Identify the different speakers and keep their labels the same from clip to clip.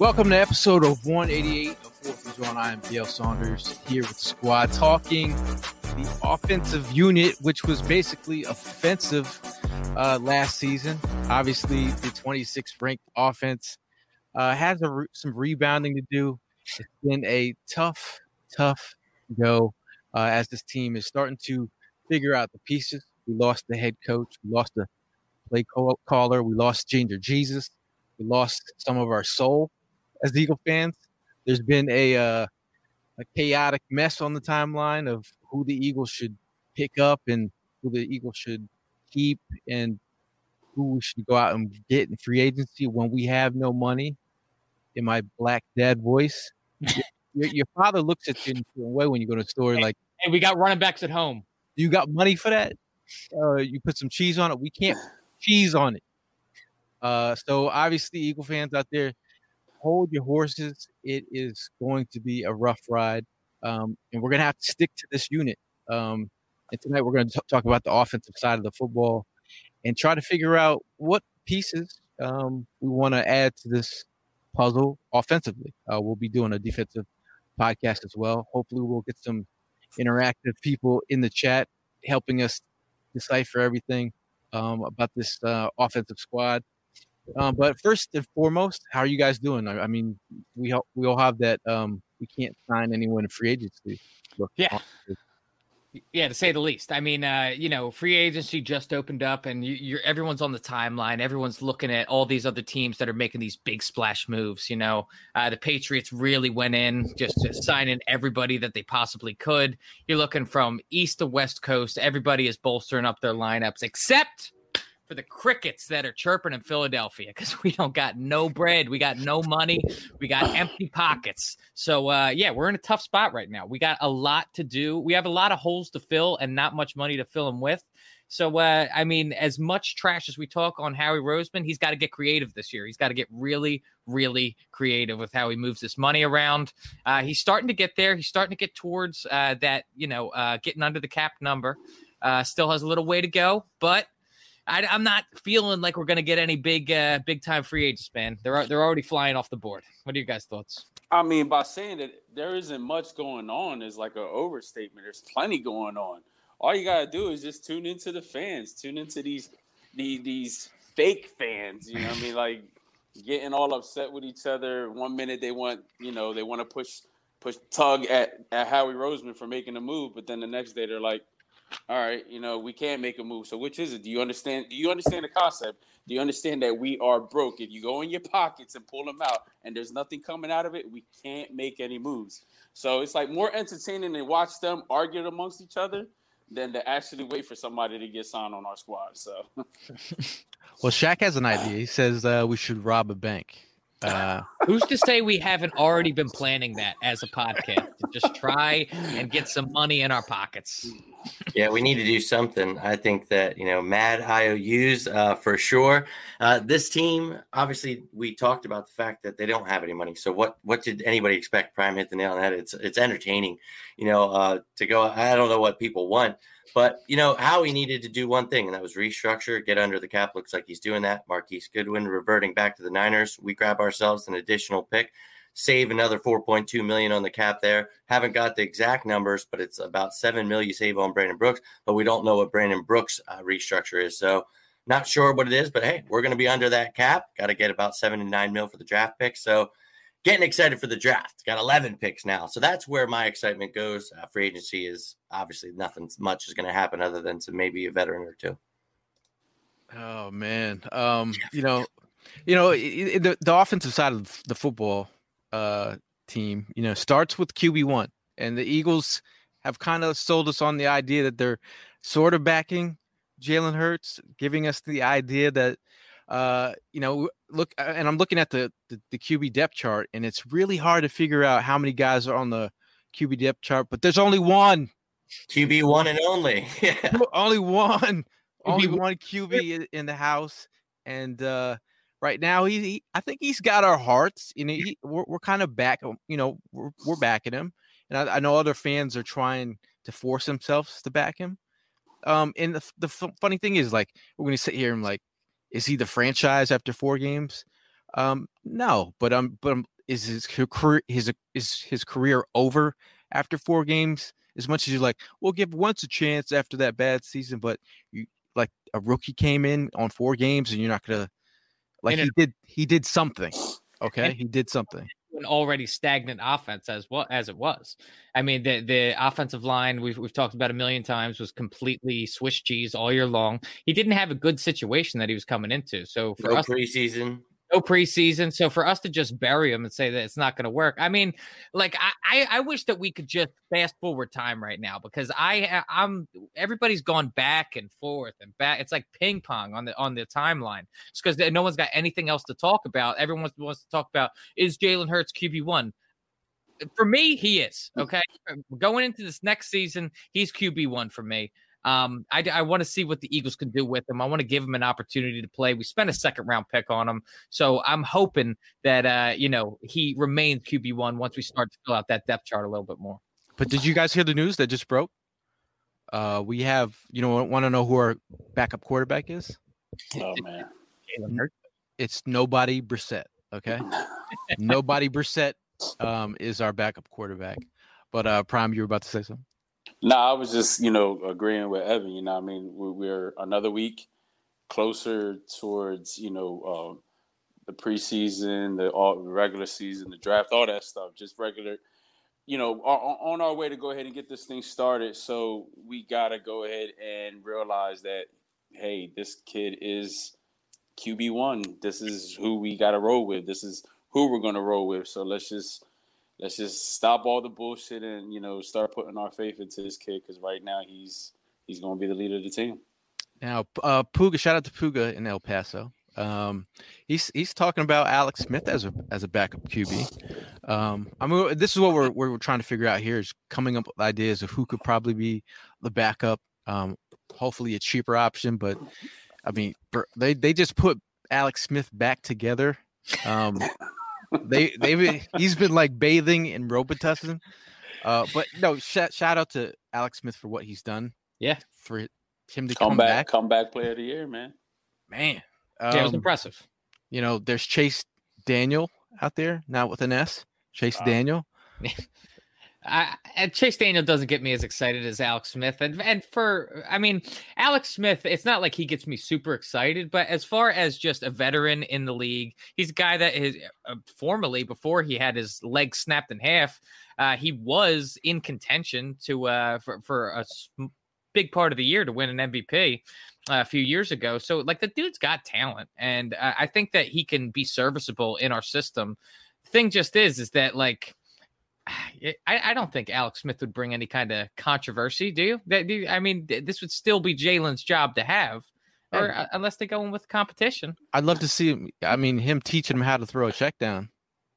Speaker 1: Welcome to episode of 188 of Fourth and. I am Dale Saunders here with the squad talking the offensive unit, which was basically offensive uh, last season. Obviously, the 26th ranked offense uh, has re- some rebounding to do. It's been a tough, tough go uh, as this team is starting to figure out the pieces. We lost the head coach, we lost the play call- caller, we lost Ginger Jesus, we lost some of our soul as Eagle fans. There's been a uh, a chaotic mess on the timeline of who the Eagles should pick up and who the Eagles should keep and who we should go out and get in free agency when we have no money. In my black dad voice, your, your father looks at you in a way when you go to the store. Like,
Speaker 2: Hey, we got running backs at home.
Speaker 1: you got money for that? Uh, you put some cheese on it. We can't cheese on it. Uh, so obviously, Eagle fans out there, hold your horses. It is going to be a rough ride, um, and we're gonna have to stick to this unit. Um, and tonight, we're going to talk about the offensive side of the football and try to figure out what pieces um, we want to add to this puzzle offensively. Uh, we'll be doing a defensive podcast as well. Hopefully, we'll get some interactive people in the chat helping us decipher everything um, about this uh, offensive squad. Um, but first and foremost, how are you guys doing? I, I mean, we all, we all have that. Um, we can't sign anyone in free agency.
Speaker 2: Yeah. Yeah, to say the least. I mean, uh, you know, free agency just opened up, and you, you're everyone's on the timeline. Everyone's looking at all these other teams that are making these big splash moves. You know, uh, the Patriots really went in just to sign in everybody that they possibly could. You're looking from east to west coast. Everybody is bolstering up their lineups, except for the crickets that are chirping in Philadelphia because we don't got no bread, we got no money, we got empty pockets. So uh, yeah, we're in a tough spot right now. We got a lot to do. We have a lot of holes to fill and not much money to fill them with. So uh, I mean, as much trash as we talk on Howie Roseman, he's got to get creative this year. He's got to get really, really creative with how he moves this money around. Uh, he's starting to get there. He's starting to get towards uh, that, you know, uh, getting under the cap number. Uh, still has a little way to go, but I, I'm not feeling like we're going to get any big, uh, big time free agents, man. They're they're already flying off the board. What are you guys' thoughts?
Speaker 3: I mean, by saying that there isn't much going on is like an overstatement. There's plenty going on. All you gotta do is just tune into the fans, tune into these these, these fake fans. You know what I mean? Like getting all upset with each other. One minute they want, you know, they want to push push tug at, at Howie Roseman for making a move, but then the next day they're like, all right, you know, we can't make a move. So which is it? Do you understand? Do you understand the concept? Do you understand that we are broke? If you go in your pockets and pull them out, and there's nothing coming out of it, we can't make any moves. So it's like more entertaining to watch them argue amongst each other than to actually wait for somebody to get signed on our squad. So
Speaker 1: Well, Shaq has an idea. He says uh, we should rob a bank. Uh,
Speaker 2: Who's to say we haven't already been planning that as a podcast? to just try and get some money in our pockets.
Speaker 4: Yeah, we need to do something. I think that you know, mad IOUs uh, for sure. Uh, this team, obviously, we talked about the fact that they don't have any money. So what what did anybody expect? Prime hit the nail on the head. It's it's entertaining, you know, uh, to go. I don't know what people want, but you know, Howie needed to do one thing, and that was restructure, get under the cap. Looks like he's doing that. Marquise Goodwin reverting back to the Niners. We grab ourselves an additional pick save another 4.2 million on the cap there. Haven't got the exact numbers, but it's about 7 million you save on Brandon Brooks, but we don't know what Brandon Brooks uh, restructure is. So not sure what it is, but hey, we're going to be under that cap. Got to get about 7 to 9 mil for the draft pick. So getting excited for the draft. Got 11 picks now. So that's where my excitement goes. Uh, free agency is obviously nothing much is going to happen other than to maybe a veteran or two.
Speaker 1: oh man, um, you know, you know, the the offensive side of the football, uh, team, you know, starts with QB one, and the Eagles have kind of sold us on the idea that they're sort of backing Jalen Hurts, giving us the idea that uh, you know, look, and I'm looking at the, the, the QB depth chart, and it's really hard to figure out how many guys are on the QB depth chart, but there's only one
Speaker 4: QB one and only. Yeah.
Speaker 1: only one, only one QB in the house, and uh, right now he, he, I think he's got our hearts. You know, he, we're, we're kind of back. You know, we're, we're backing him, and I, I know other fans are trying to force themselves to back him. Um, and the, the funny thing is, like, we're going to sit here and like is he the franchise after four games? Um, no, but um, but um, is his career his is his career over after four games? As much as you're like, we'll give once a chance after that bad season, but you like a rookie came in on four games and you're not gonna like he did he did something. Okay, he did something
Speaker 2: an already stagnant offense as well as it was. I mean, the the offensive line we've we've talked about a million times was completely Swiss cheese all year long. He didn't have a good situation that he was coming into. So
Speaker 4: for no us, preseason,
Speaker 2: no preseason. So for us to just bury him and say that it's not going to work, I mean, like I, I, I wish that we could just fast forward time right now because I I'm everybody's gone back and forth and back. It's like ping pong on the on the timeline. It's because no one's got anything else to talk about. Everyone wants to talk about is Jalen Hurts QB one. For me, he is okay. Going into this next season, he's QB one for me. Um, I, I want to see what the Eagles can do with him. I want to give him an opportunity to play. We spent a second round pick on him, so I'm hoping that uh, you know he remains QB one once we start to fill out that depth chart a little bit more.
Speaker 1: But did you guys hear the news that just broke? Uh, we have, you know, want to know who our backup quarterback is?
Speaker 3: Oh man,
Speaker 1: it's nobody Brissett. Okay, nobody Brissett um, is our backup quarterback. But uh, Prime, you were about to say something.
Speaker 3: No, I was just, you know, agreeing with Evan. You know, I mean, we're another week closer towards, you know, um, the preseason, the all, regular season, the draft, all that stuff. Just regular, you know, on our way to go ahead and get this thing started. So we got to go ahead and realize that, hey, this kid is QB one. This is who we got to roll with. This is who we're to roll with. So let's just let's just stop all the bullshit and you know start putting our faith into this kid because right now he's he's going to be the leader of the team.
Speaker 1: Now, uh, Puga, shout out to Puga in El Paso. Um, he's he's talking about Alex Smith as a as a backup QB. Um, I mean, this is what we're we're trying to figure out here is coming up with ideas of who could probably be the backup. Um, hopefully a cheaper option, but I mean, they they just put Alex Smith back together. Um, they they've he's been like bathing in Robitussin. Uh, but no, shout, shout out to Alex Smith for what he's done.
Speaker 2: Yeah,
Speaker 1: for him to
Speaker 3: come,
Speaker 1: come
Speaker 3: back,
Speaker 1: back,
Speaker 3: comeback player of the year, man.
Speaker 1: Man,
Speaker 2: um, yeah, it was impressive.
Speaker 1: You know, there's Chase Daniel out there, now with an S. Chase uh, Daniel.
Speaker 2: I, Chase Daniel doesn't get me as excited as Alex Smith, and and for I mean Alex Smith, it's not like he gets me super excited, but as far as just a veteran in the league, he's a guy that is uh, formerly before he had his leg snapped in half, uh, he was in contention to uh, for for a big part of the year to win an MVP uh, a few years ago. So like the dude's got talent, and I think that he can be serviceable in our system. thing just is, is that like I, I don't think Alex Smith would bring any kind of controversy. Do you? That, do you, I mean, this would still be Jalen's job to have, or uh, unless they go in with competition.
Speaker 1: I'd love to see him. I mean, him teaching him how to throw a check down.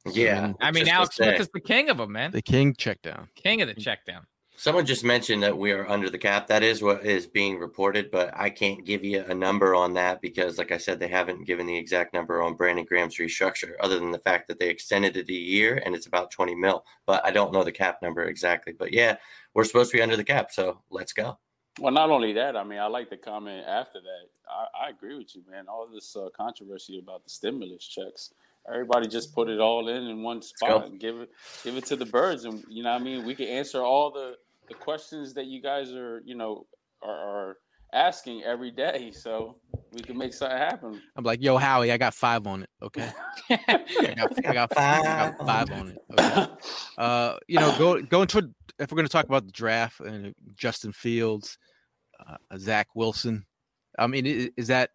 Speaker 4: Yeah,
Speaker 2: I mean, I mean Alex Smith is the king of them, man.
Speaker 1: The king check down.
Speaker 2: King of the check down.
Speaker 4: Someone just mentioned that we are under the cap. That is what is being reported, but I can't give you a number on that because, like I said, they haven't given the exact number on Brandon Graham's restructure, other than the fact that they extended it a year and it's about 20 mil. But I don't know the cap number exactly. But yeah, we're supposed to be under the cap, so let's go.
Speaker 3: Well, not only that, I mean, I like the comment after that. I, I agree with you, man. All this uh, controversy about the stimulus checks everybody just put it all in in one spot and give it give it to the birds and you know what i mean we can answer all the the questions that you guys are, you know, are, are asking every day, so we can make something happen.
Speaker 1: I'm like, yo, Howie, I got five on it. Okay, I, got, I, got, five, I got five on it. Okay. Uh, you know, go go into if we're going to talk about the draft and Justin Fields, uh, Zach Wilson. I mean, is, is that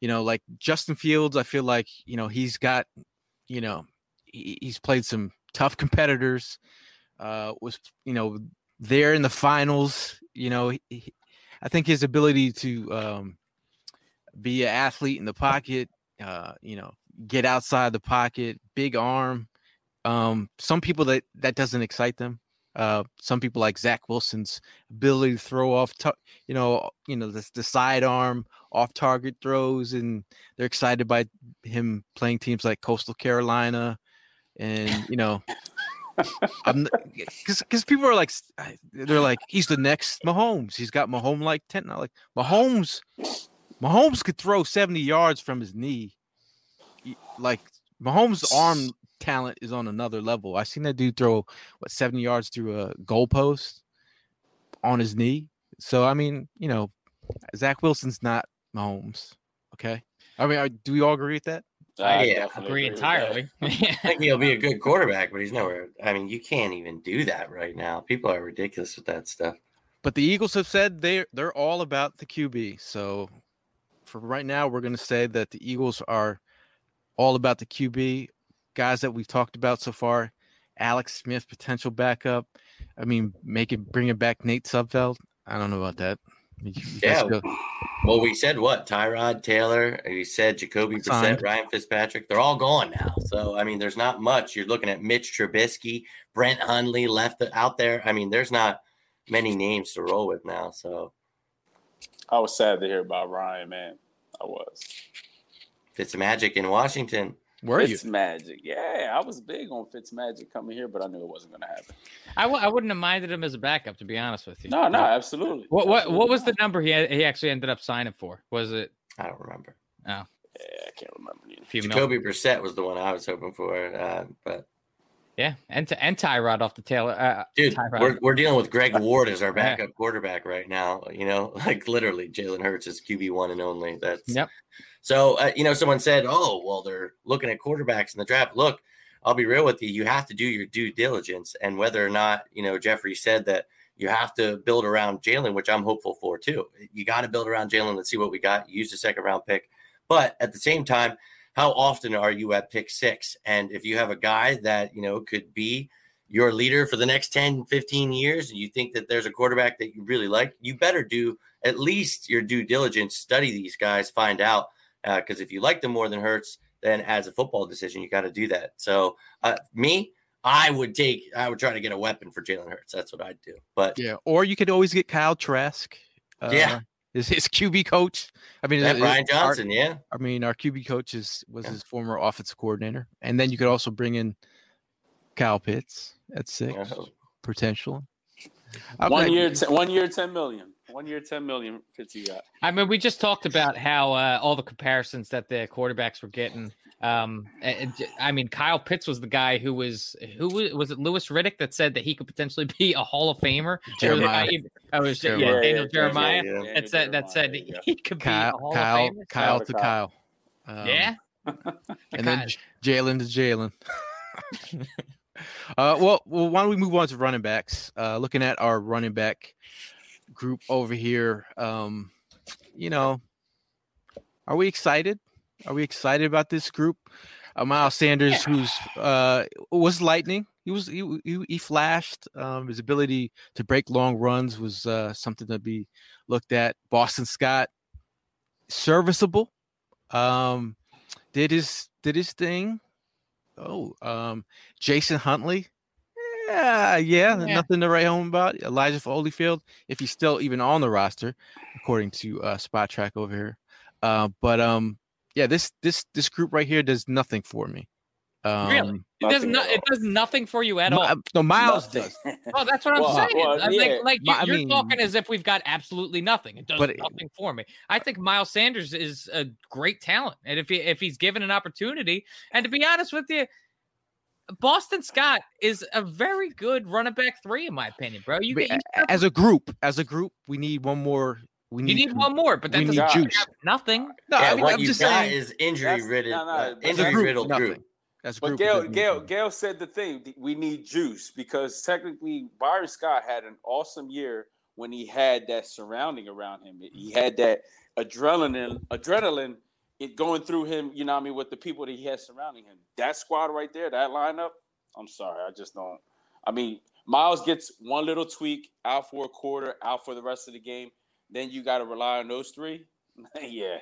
Speaker 1: you know like Justin Fields? I feel like you know he's got you know he, he's played some tough competitors. Uh, was you know there in the finals. You know, he, I think his ability to um, be an athlete in the pocket, uh, you know, get outside the pocket, big arm. Um, some people that that doesn't excite them. Uh, some people like Zach Wilson's ability to throw off, t- you know, you know the, the sidearm off target throws, and they're excited by him playing teams like Coastal Carolina, and you know, because people are like they're like he's the next Mahomes. He's got Mahomes like ten. Like Mahomes, Mahomes could throw seventy yards from his knee. Like Mahomes' arm talent is on another level. I seen that dude throw what seventy yards through a goalpost on his knee. So I mean, you know, Zach Wilson's not Mahomes. Okay, I mean, do we all agree with that?
Speaker 4: I yeah,
Speaker 2: agree, agree entirely.
Speaker 4: I think he'll be a good quarterback, but he's nowhere. I mean, you can't even do that right now. People are ridiculous with that stuff.
Speaker 1: But the Eagles have said they're they're all about the QB. So for right now, we're going to say that the Eagles are all about the QB guys that we've talked about so far. Alex Smith, potential backup. I mean, make it bring it back Nate Sudfeld. I don't know about that.
Speaker 4: Yeah. Well, we said what? Tyrod Taylor. We said Jacoby Brissett, Ryan Fitzpatrick. They're all gone now. So I mean, there's not much. You're looking at Mitch Trubisky, Brett Hundley left out there. I mean, there's not many names to roll with now. So
Speaker 3: I was sad to hear about Ryan. Man, I was.
Speaker 4: It's magic in Washington.
Speaker 1: Were
Speaker 3: Fitz you? Magic. Yeah, I was big on Fitz Magic coming here, but I knew it wasn't going to happen.
Speaker 2: I w- I wouldn't have minded him as a backup, to be honest with you.
Speaker 3: No, no, absolutely.
Speaker 2: What what
Speaker 3: absolutely
Speaker 2: what was the number he had, he actually ended up signing for? Was it?
Speaker 4: I don't remember.
Speaker 2: Oh,
Speaker 3: yeah, I can't remember.
Speaker 4: Either. Jacoby Brissett was the one I was hoping for, uh, but
Speaker 2: yeah, and to, and Tyrod off the tail. Uh,
Speaker 4: Dude, Tyrod. we're we're dealing with Greg Ward as our backup yeah. quarterback right now. You know, like literally, Jalen Hurts is QB one and only. That's
Speaker 2: yep.
Speaker 4: So, uh, you know, someone said, oh, well, they're looking at quarterbacks in the draft. Look, I'll be real with you. You have to do your due diligence. And whether or not, you know, Jeffrey said that you have to build around Jalen, which I'm hopeful for too. You got to build around Jalen. Let's see what we got. Use the second round pick. But at the same time, how often are you at pick six? And if you have a guy that, you know, could be your leader for the next 10, 15 years, and you think that there's a quarterback that you really like, you better do at least your due diligence, study these guys, find out because uh, if you like them more than Hurts, then as a football decision, you got to do that. So uh, me, I would take, I would try to get a weapon for Jalen Hurts. That's what I'd do. But
Speaker 1: yeah, or you could always get Kyle Trask.
Speaker 4: Uh, yeah.
Speaker 1: Is his QB coach? I mean,
Speaker 4: yeah, Brian Johnson.
Speaker 1: Our,
Speaker 4: yeah,
Speaker 1: I mean, our QB coach is was yeah. his former offensive coordinator, and then you could also bring in Kyle Pitts at six, potential.
Speaker 3: One year, t- one year, ten million. One year, ten million. Fitz, you got.
Speaker 2: I mean, we just talked about how uh, all the comparisons that the quarterbacks were getting. Um, I mean, Kyle Pitts was the guy who was who was, was it Louis Riddick that said that he could potentially be a Hall of Famer.
Speaker 1: Jeremiah.
Speaker 2: I was yeah, Jeremiah. Daniel Jeremiah. Yeah, yeah, that said that said he could
Speaker 1: Kyle,
Speaker 2: be a Hall
Speaker 1: Kyle,
Speaker 2: of Famer.
Speaker 1: Kyle to Kyle.
Speaker 2: Um, yeah.
Speaker 1: and then Jalen to Jalen. uh, well, well, why don't we move on to running backs? Uh, looking at our running back group over here. Um, you know, are we excited? Are we excited about this group? Uh, Miles Sanders, who's uh, was lightning. He was he he, he flashed. Um, his ability to break long runs was uh, something to be looked at. Boston Scott, serviceable. Um, did his did his thing. Oh, um, Jason Huntley, yeah, yeah, yeah, nothing to write home about. Elijah Holyfield, if he's still even on the roster, according to uh, Spotrac over here. Uh, but um, yeah, this this this group right here does nothing for me.
Speaker 2: Um, really, it does not. It does nothing for you at all.
Speaker 1: No, Miles nothing. does.
Speaker 2: Oh, that's what I'm well, saying. Well, yeah. Like, like you, are mean, talking as if we've got absolutely nothing. It does but, nothing for me. I think Miles Sanders is a great talent, and if he if he's given an opportunity, and to be honest with you, Boston Scott is a very good running back three, in my opinion, bro. You,
Speaker 1: you as a group, as a group, we need one more. We
Speaker 2: need, you need one more, but that
Speaker 1: we need juice.
Speaker 2: Nothing.
Speaker 4: No, yeah, I mean, what I'm you just got saying, is injury ridden, no, no, uh, injury group, riddled nothing. group.
Speaker 3: That's but Gail, Gail, Gail said the thing. We need juice because technically Byron Scott had an awesome year when he had that surrounding around him. He had that adrenaline, adrenaline it going through him, you know I mean, with the people that he has surrounding him. That squad right there, that lineup, I'm sorry, I just don't. I mean, Miles gets one little tweak out for a quarter, out for the rest of the game. Then you got to rely on those three. yeah,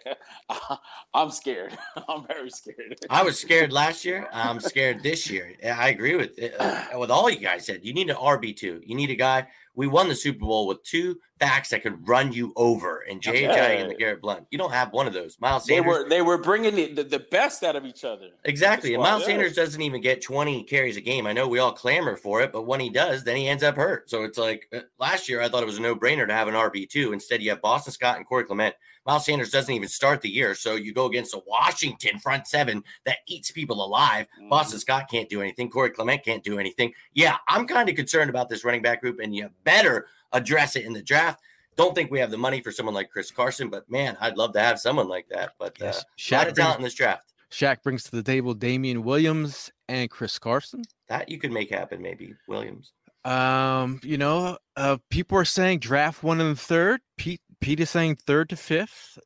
Speaker 3: I'm scared. I'm very scared.
Speaker 4: I was scared last year. I'm scared this year. I agree with uh, with all you guys said. You need an RB two. You need a guy. We won the Super Bowl with two backs that could run you over, and Jay yeah. and LeGarrette Blount. You don't have one of those. Miles Sanders.
Speaker 3: They were they were bringing the, the, the best out of each other.
Speaker 4: Exactly. And Miles yeah. Sanders doesn't even get 20 carries a game. I know we all clamor for it, but when he does, then he ends up hurt. So it's like uh, last year, I thought it was a no brainer to have an RB two. Instead, you have Boston Scott and Corey Clement. Miles Sanders doesn't even start the year. So you go against a Washington front seven that eats people alive. Mm-hmm. Boston Scott can't do anything. Corey Clement can't do anything. Yeah, I'm kind of concerned about this running back group, and you better address it in the draft. Don't think we have the money for someone like Chris Carson, but man, I'd love to have someone like that. But uh, yes. Shaq a lot of talent in this draft.
Speaker 1: Shaq brings to the table Damien Williams and Chris Carson.
Speaker 4: That you could make happen, maybe Williams.
Speaker 1: Um, you know, uh, people are saying draft one and third. Pete Pete is saying third to fifth.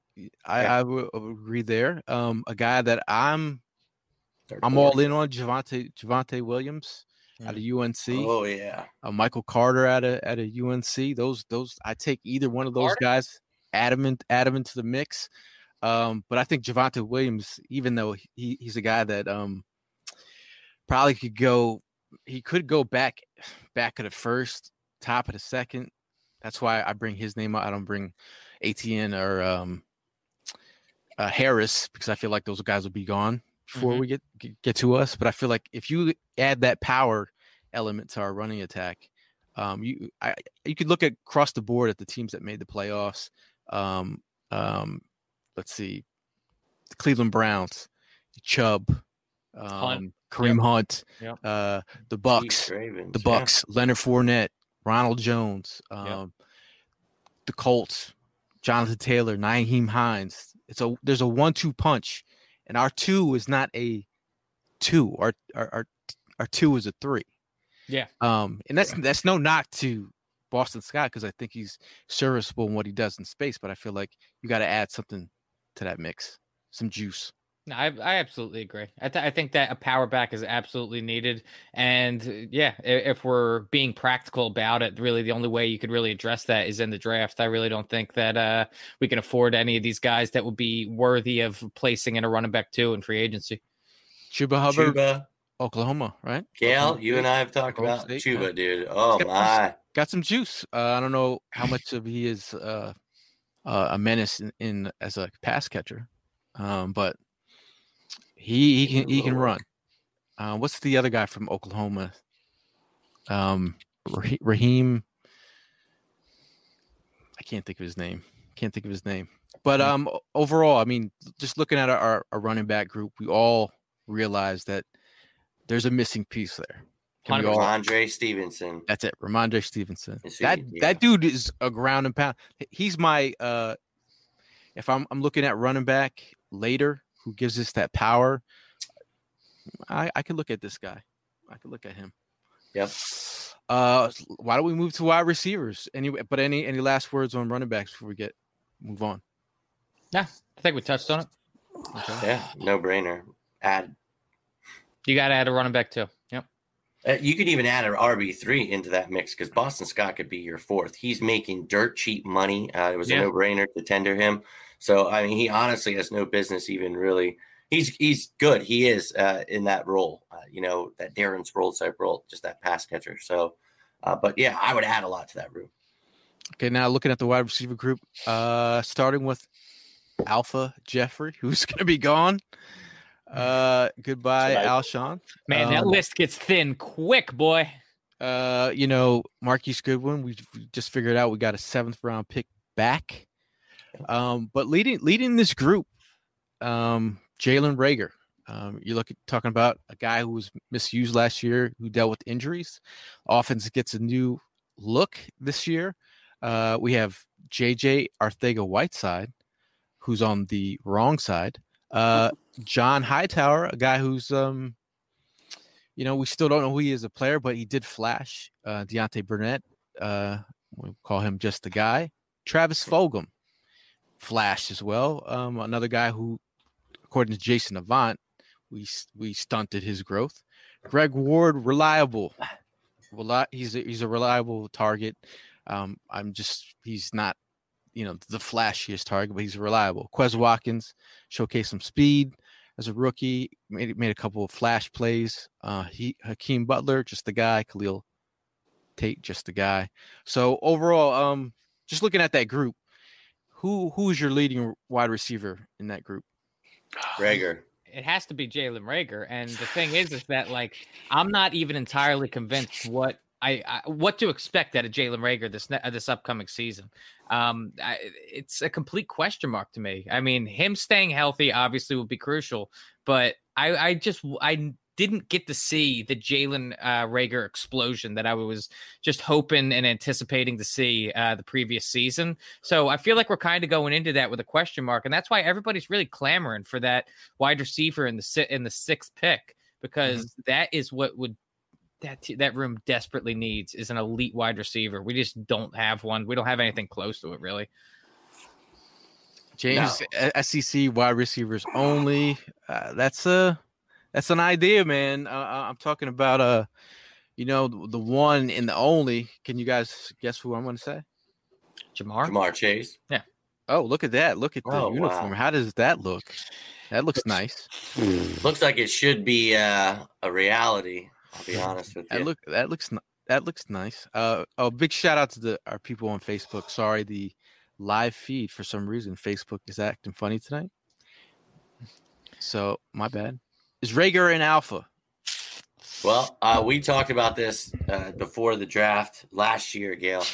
Speaker 1: I, yeah. I would agree there. Um, a guy that I'm third I'm all in on Javonte Javonte Williams out of UNC.
Speaker 4: Oh yeah,
Speaker 1: uh, Michael Carter at a at a UNC. Those those I take either one of those Carter? guys. Add him, in, add him into the mix. Um, but I think Javonte Williams, even though he, he's a guy that um probably could go, he could go back back at the first, top of the second. That's why I bring his name out. I don't bring ETN or um, uh, Harris because I feel like those guys will be gone before mm-hmm. we get, get, get to us. But I feel like if you add that power element to our running attack, um, you I, you could look at across the board at the teams that made the playoffs. Um, um, let's see, the Cleveland Browns, Chubb, um, Kareem yep. Hunt, yep. Uh, the Bucks, Ravens, the Bucks, yeah. Leonard Fournette, Ronald Jones, um, yep. the Colts, Jonathan Taylor, Nyheim Hines. It's a there's a one-two punch, and our two is not a two. Our our our, our two is a three.
Speaker 2: Yeah.
Speaker 1: Um, and that's that's no knock to Boston Scott because I think he's serviceable in what he does in space, but I feel like you got to add something to that mix, some juice.
Speaker 2: No, I, I absolutely agree. I, th- I think that a power back is absolutely needed. And uh, yeah, if, if, we're being practical about it, really the only way you could really address that is in the draft. I really don't think that uh, we can afford any of these guys that would be worthy of placing in a running back two in free agency.
Speaker 1: Chuba Hubbard, Chuba. Oklahoma, right?
Speaker 4: Gail, you and I have talked about State, Chuba, yeah. dude. Oh got my,
Speaker 1: some, got some juice. Uh, I don't know how much of he is uh, uh, a menace in, in, as a pass catcher, um, but he he can he can run. Uh, what's the other guy from Oklahoma? Um, Raheem. I can't think of his name. Can't think of his name. But hmm. um, overall, I mean, just looking at our, our running back group, we all realize that there's a missing piece there.
Speaker 4: Can all, Rhamondre Stevenson.
Speaker 1: That's it. Rhamondre Stevenson. That yeah. that dude is a ground and pound. He's my uh if I'm I'm looking at running back later who gives us that power, I I could look at this guy. I could look at him.
Speaker 4: Yep.
Speaker 1: Uh why don't we move to wide receivers? Anyway, but any any last words on running backs before we get move on?
Speaker 2: Yeah, I think we touched on it.
Speaker 4: Okay. Yeah, no brainer. Add
Speaker 2: you got to add a running back too. Yep.
Speaker 4: Uh, you could even add an RB three into that mix because Boston Scott could be your fourth. He's making dirt cheap money. Uh, it was yeah. a no brainer to tender him. So I mean, he honestly has no business even really. He's he's good. He is uh, in that role. Uh, you know that Darren Sproles type role, just that pass catcher. So, uh, but yeah, I would add a lot to that room.
Speaker 1: Okay, now looking at the wide receiver group, uh, starting with Alpha Jeffery, who's going to be gone. Uh, goodbye, Alshon.
Speaker 2: Man, um, that list gets thin quick, boy.
Speaker 1: Uh, you know, Marquise Goodwin. We just figured out we got a seventh round pick back. Um, but leading leading this group, um, Jalen Reagor. Um, you're at talking about a guy who was misused last year, who dealt with injuries. Offense gets a new look this year. Uh, we have JJ Arcega-Whiteside, who's on the wrong side. Uh, John Hightower, a guy who's um, you know, we still don't know who he is a player, but he did flash. Uh, Deontay Burnett, uh, we call him just the guy. Travis Fulgham flashed as well. Um, another guy who, according to Jason Avant, we we stunted his growth. Greg Ward, reliable. Reli- he's a, he's a reliable target. Um, I'm just he's not, you know, the flashiest target, but he's reliable. Quez Watkins showcased some speed as a rookie. Made made a couple of flash plays. Uh, he Hakeem Butler, just the guy. Khalil Tate, just the guy. So overall, um, just looking at that group, who who's your leading wide receiver in that group?
Speaker 4: Reagor.
Speaker 2: It has to be Jalen Reagor. and the thing is, is that like I'm not even entirely convinced what I, I what to expect out of Jalen Reagor this ne- this upcoming season. Um, I, it's a complete question mark to me. I mean, him staying healthy obviously would be crucial, but I, I just I didn't get to see the Jalen uh, Reagor explosion that I was just hoping and anticipating to see uh, the previous season. So I feel like we're kind of going into that with a question mark, and that's why everybody's really clamoring for that wide receiver in the si- in the sixth pick because mm-hmm. that is what would that t- that room desperately needs is an elite wide receiver. We just don't have one. We don't have anything close to it really.
Speaker 1: James no. SEC wide receivers only. Uh, that's a that's an idea, man. Uh, I'm talking about uh, you know, the, the one and the only. Can you guys guess who I'm going to say?
Speaker 2: Jamar.
Speaker 4: Ja'Marr Chase.
Speaker 2: Yeah.
Speaker 1: Oh, look at that! Look at the oh, uniform. Wow. How does that look? That looks nice.
Speaker 4: Looks like it should be uh, a reality. I'll be honest with you.
Speaker 1: That look that looks that looks nice. Uh, oh, big shout out to the our people on Facebook. Sorry, the live feed for some reason Facebook is acting funny tonight. So my bad. Is Reagor in alpha?
Speaker 4: Well, uh, we talked about this uh, before the draft last year, Gail.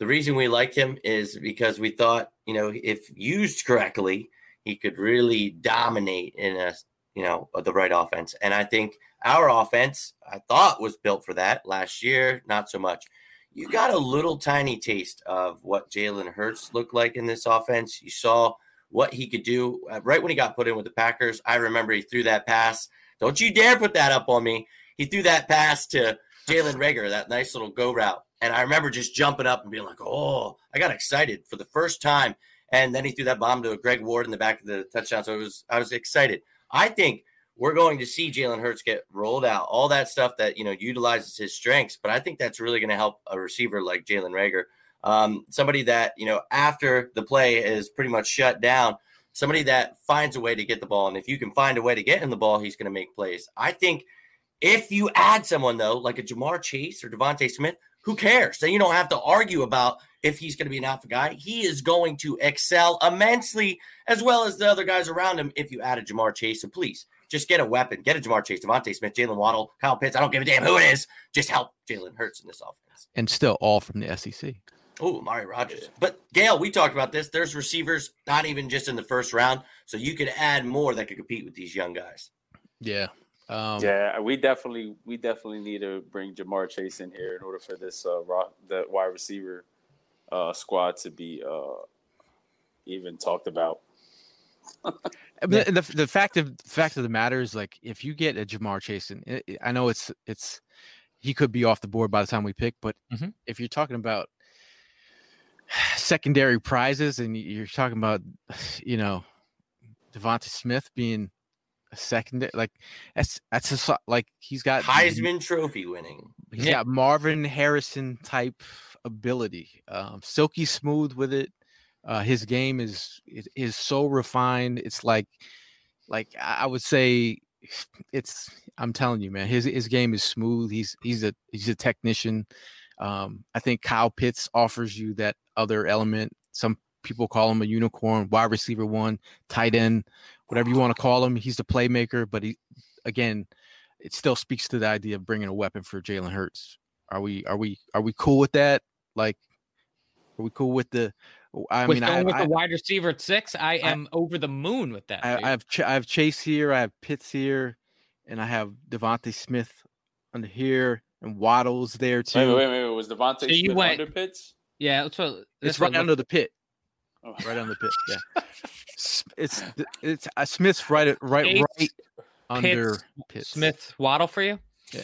Speaker 4: The reason we liked him is because we thought, you know, if used correctly, he could really dominate in a, you know, the right offense. And I think our offense, I thought, was built for that last year. Not so much. You got a little tiny taste of what Jalen Hurts looked like in this offense. You saw what he could do. Uh, right when he got put in with the Packers, I remember he threw that pass. Don't you dare put that up on me. He threw that pass to Jalen Reagor, that nice little go route. And I remember just jumping up and being like, oh, I got excited for the first time. And then he threw that bomb to Greg Ward in the back of the touchdown. So it was I was excited. I think we're going to see Jalen Hurts get rolled out, all that stuff that you know utilizes his strengths. But I think that's really going to help a receiver like Jalen Reagor um, somebody that you know after the play is pretty much shut down somebody that finds a way to get the ball. And if you can find a way to get in the ball he's going to make plays. I think if you add someone though like a ja'marr chase or devonta smith who cares? Then you don't have to argue about if he's going to be an alpha guy. He is going to excel immensely as well as the other guys around him if you add a ja'marr chase. So please just get a weapon. Get a Ja'Marr chase devonta smith jalen waddle kyle pitts. I don't give a damn who it is. Just help jalen hurts in this offense.
Speaker 1: And still all from the sec
Speaker 4: Oh, Amari Rodgers. But Gail, we talked about this. There's receivers not even just in the first round, so you could add more that could compete with these young guys.
Speaker 1: Yeah.
Speaker 3: Um, yeah, we definitely we definitely need to bring Ja'Marr Chase in here in order for this uh the wide receiver uh squad to be uh even talked about.
Speaker 1: the, the, the fact of the fact of the matter is like if you get a Ja'Marr Chase, and it, I know it's it's he could be off the board by the time we pick, but mm-hmm. if you're talking about secondary prizes, and you're talking about, you know, Devonta Smith being a secondary, like that's that's a, like he's got
Speaker 4: Heisman Trophy winning.
Speaker 1: He's yeah. got Marvin Harrison type ability, um, silky smooth with it. Uh, his game is is so refined. It's like, like I would say, it's. I'm telling you, man, his his game is smooth. He's he's a he's a technician. Um, I think Kyle Pitts offers you that other element. Some people call him a unicorn, wide receiver one, tight end, whatever you want to call him. He's the playmaker, but he, again, it still speaks to the idea of bringing a weapon for Jalen Hurts. Are we are we are we cool with that? Like, are we cool with the?
Speaker 2: I with mean, going I, with I, the wide receiver at six, I am I, over the moon with that.
Speaker 1: I, have I have Chase here, I have Pitts here, and I have Devonta Smith under here and Waddles there too.
Speaker 3: Wait, wait, wait. wait. Was Devonta so Smith went, under Pitts?
Speaker 2: Yeah, that's what.
Speaker 1: That's it's right under the pit. Oh. Right under the pit. Yeah. it's it's uh, Smith's right right Pitts, right under Pitts.
Speaker 2: Smith Waddle for you.
Speaker 1: Yeah.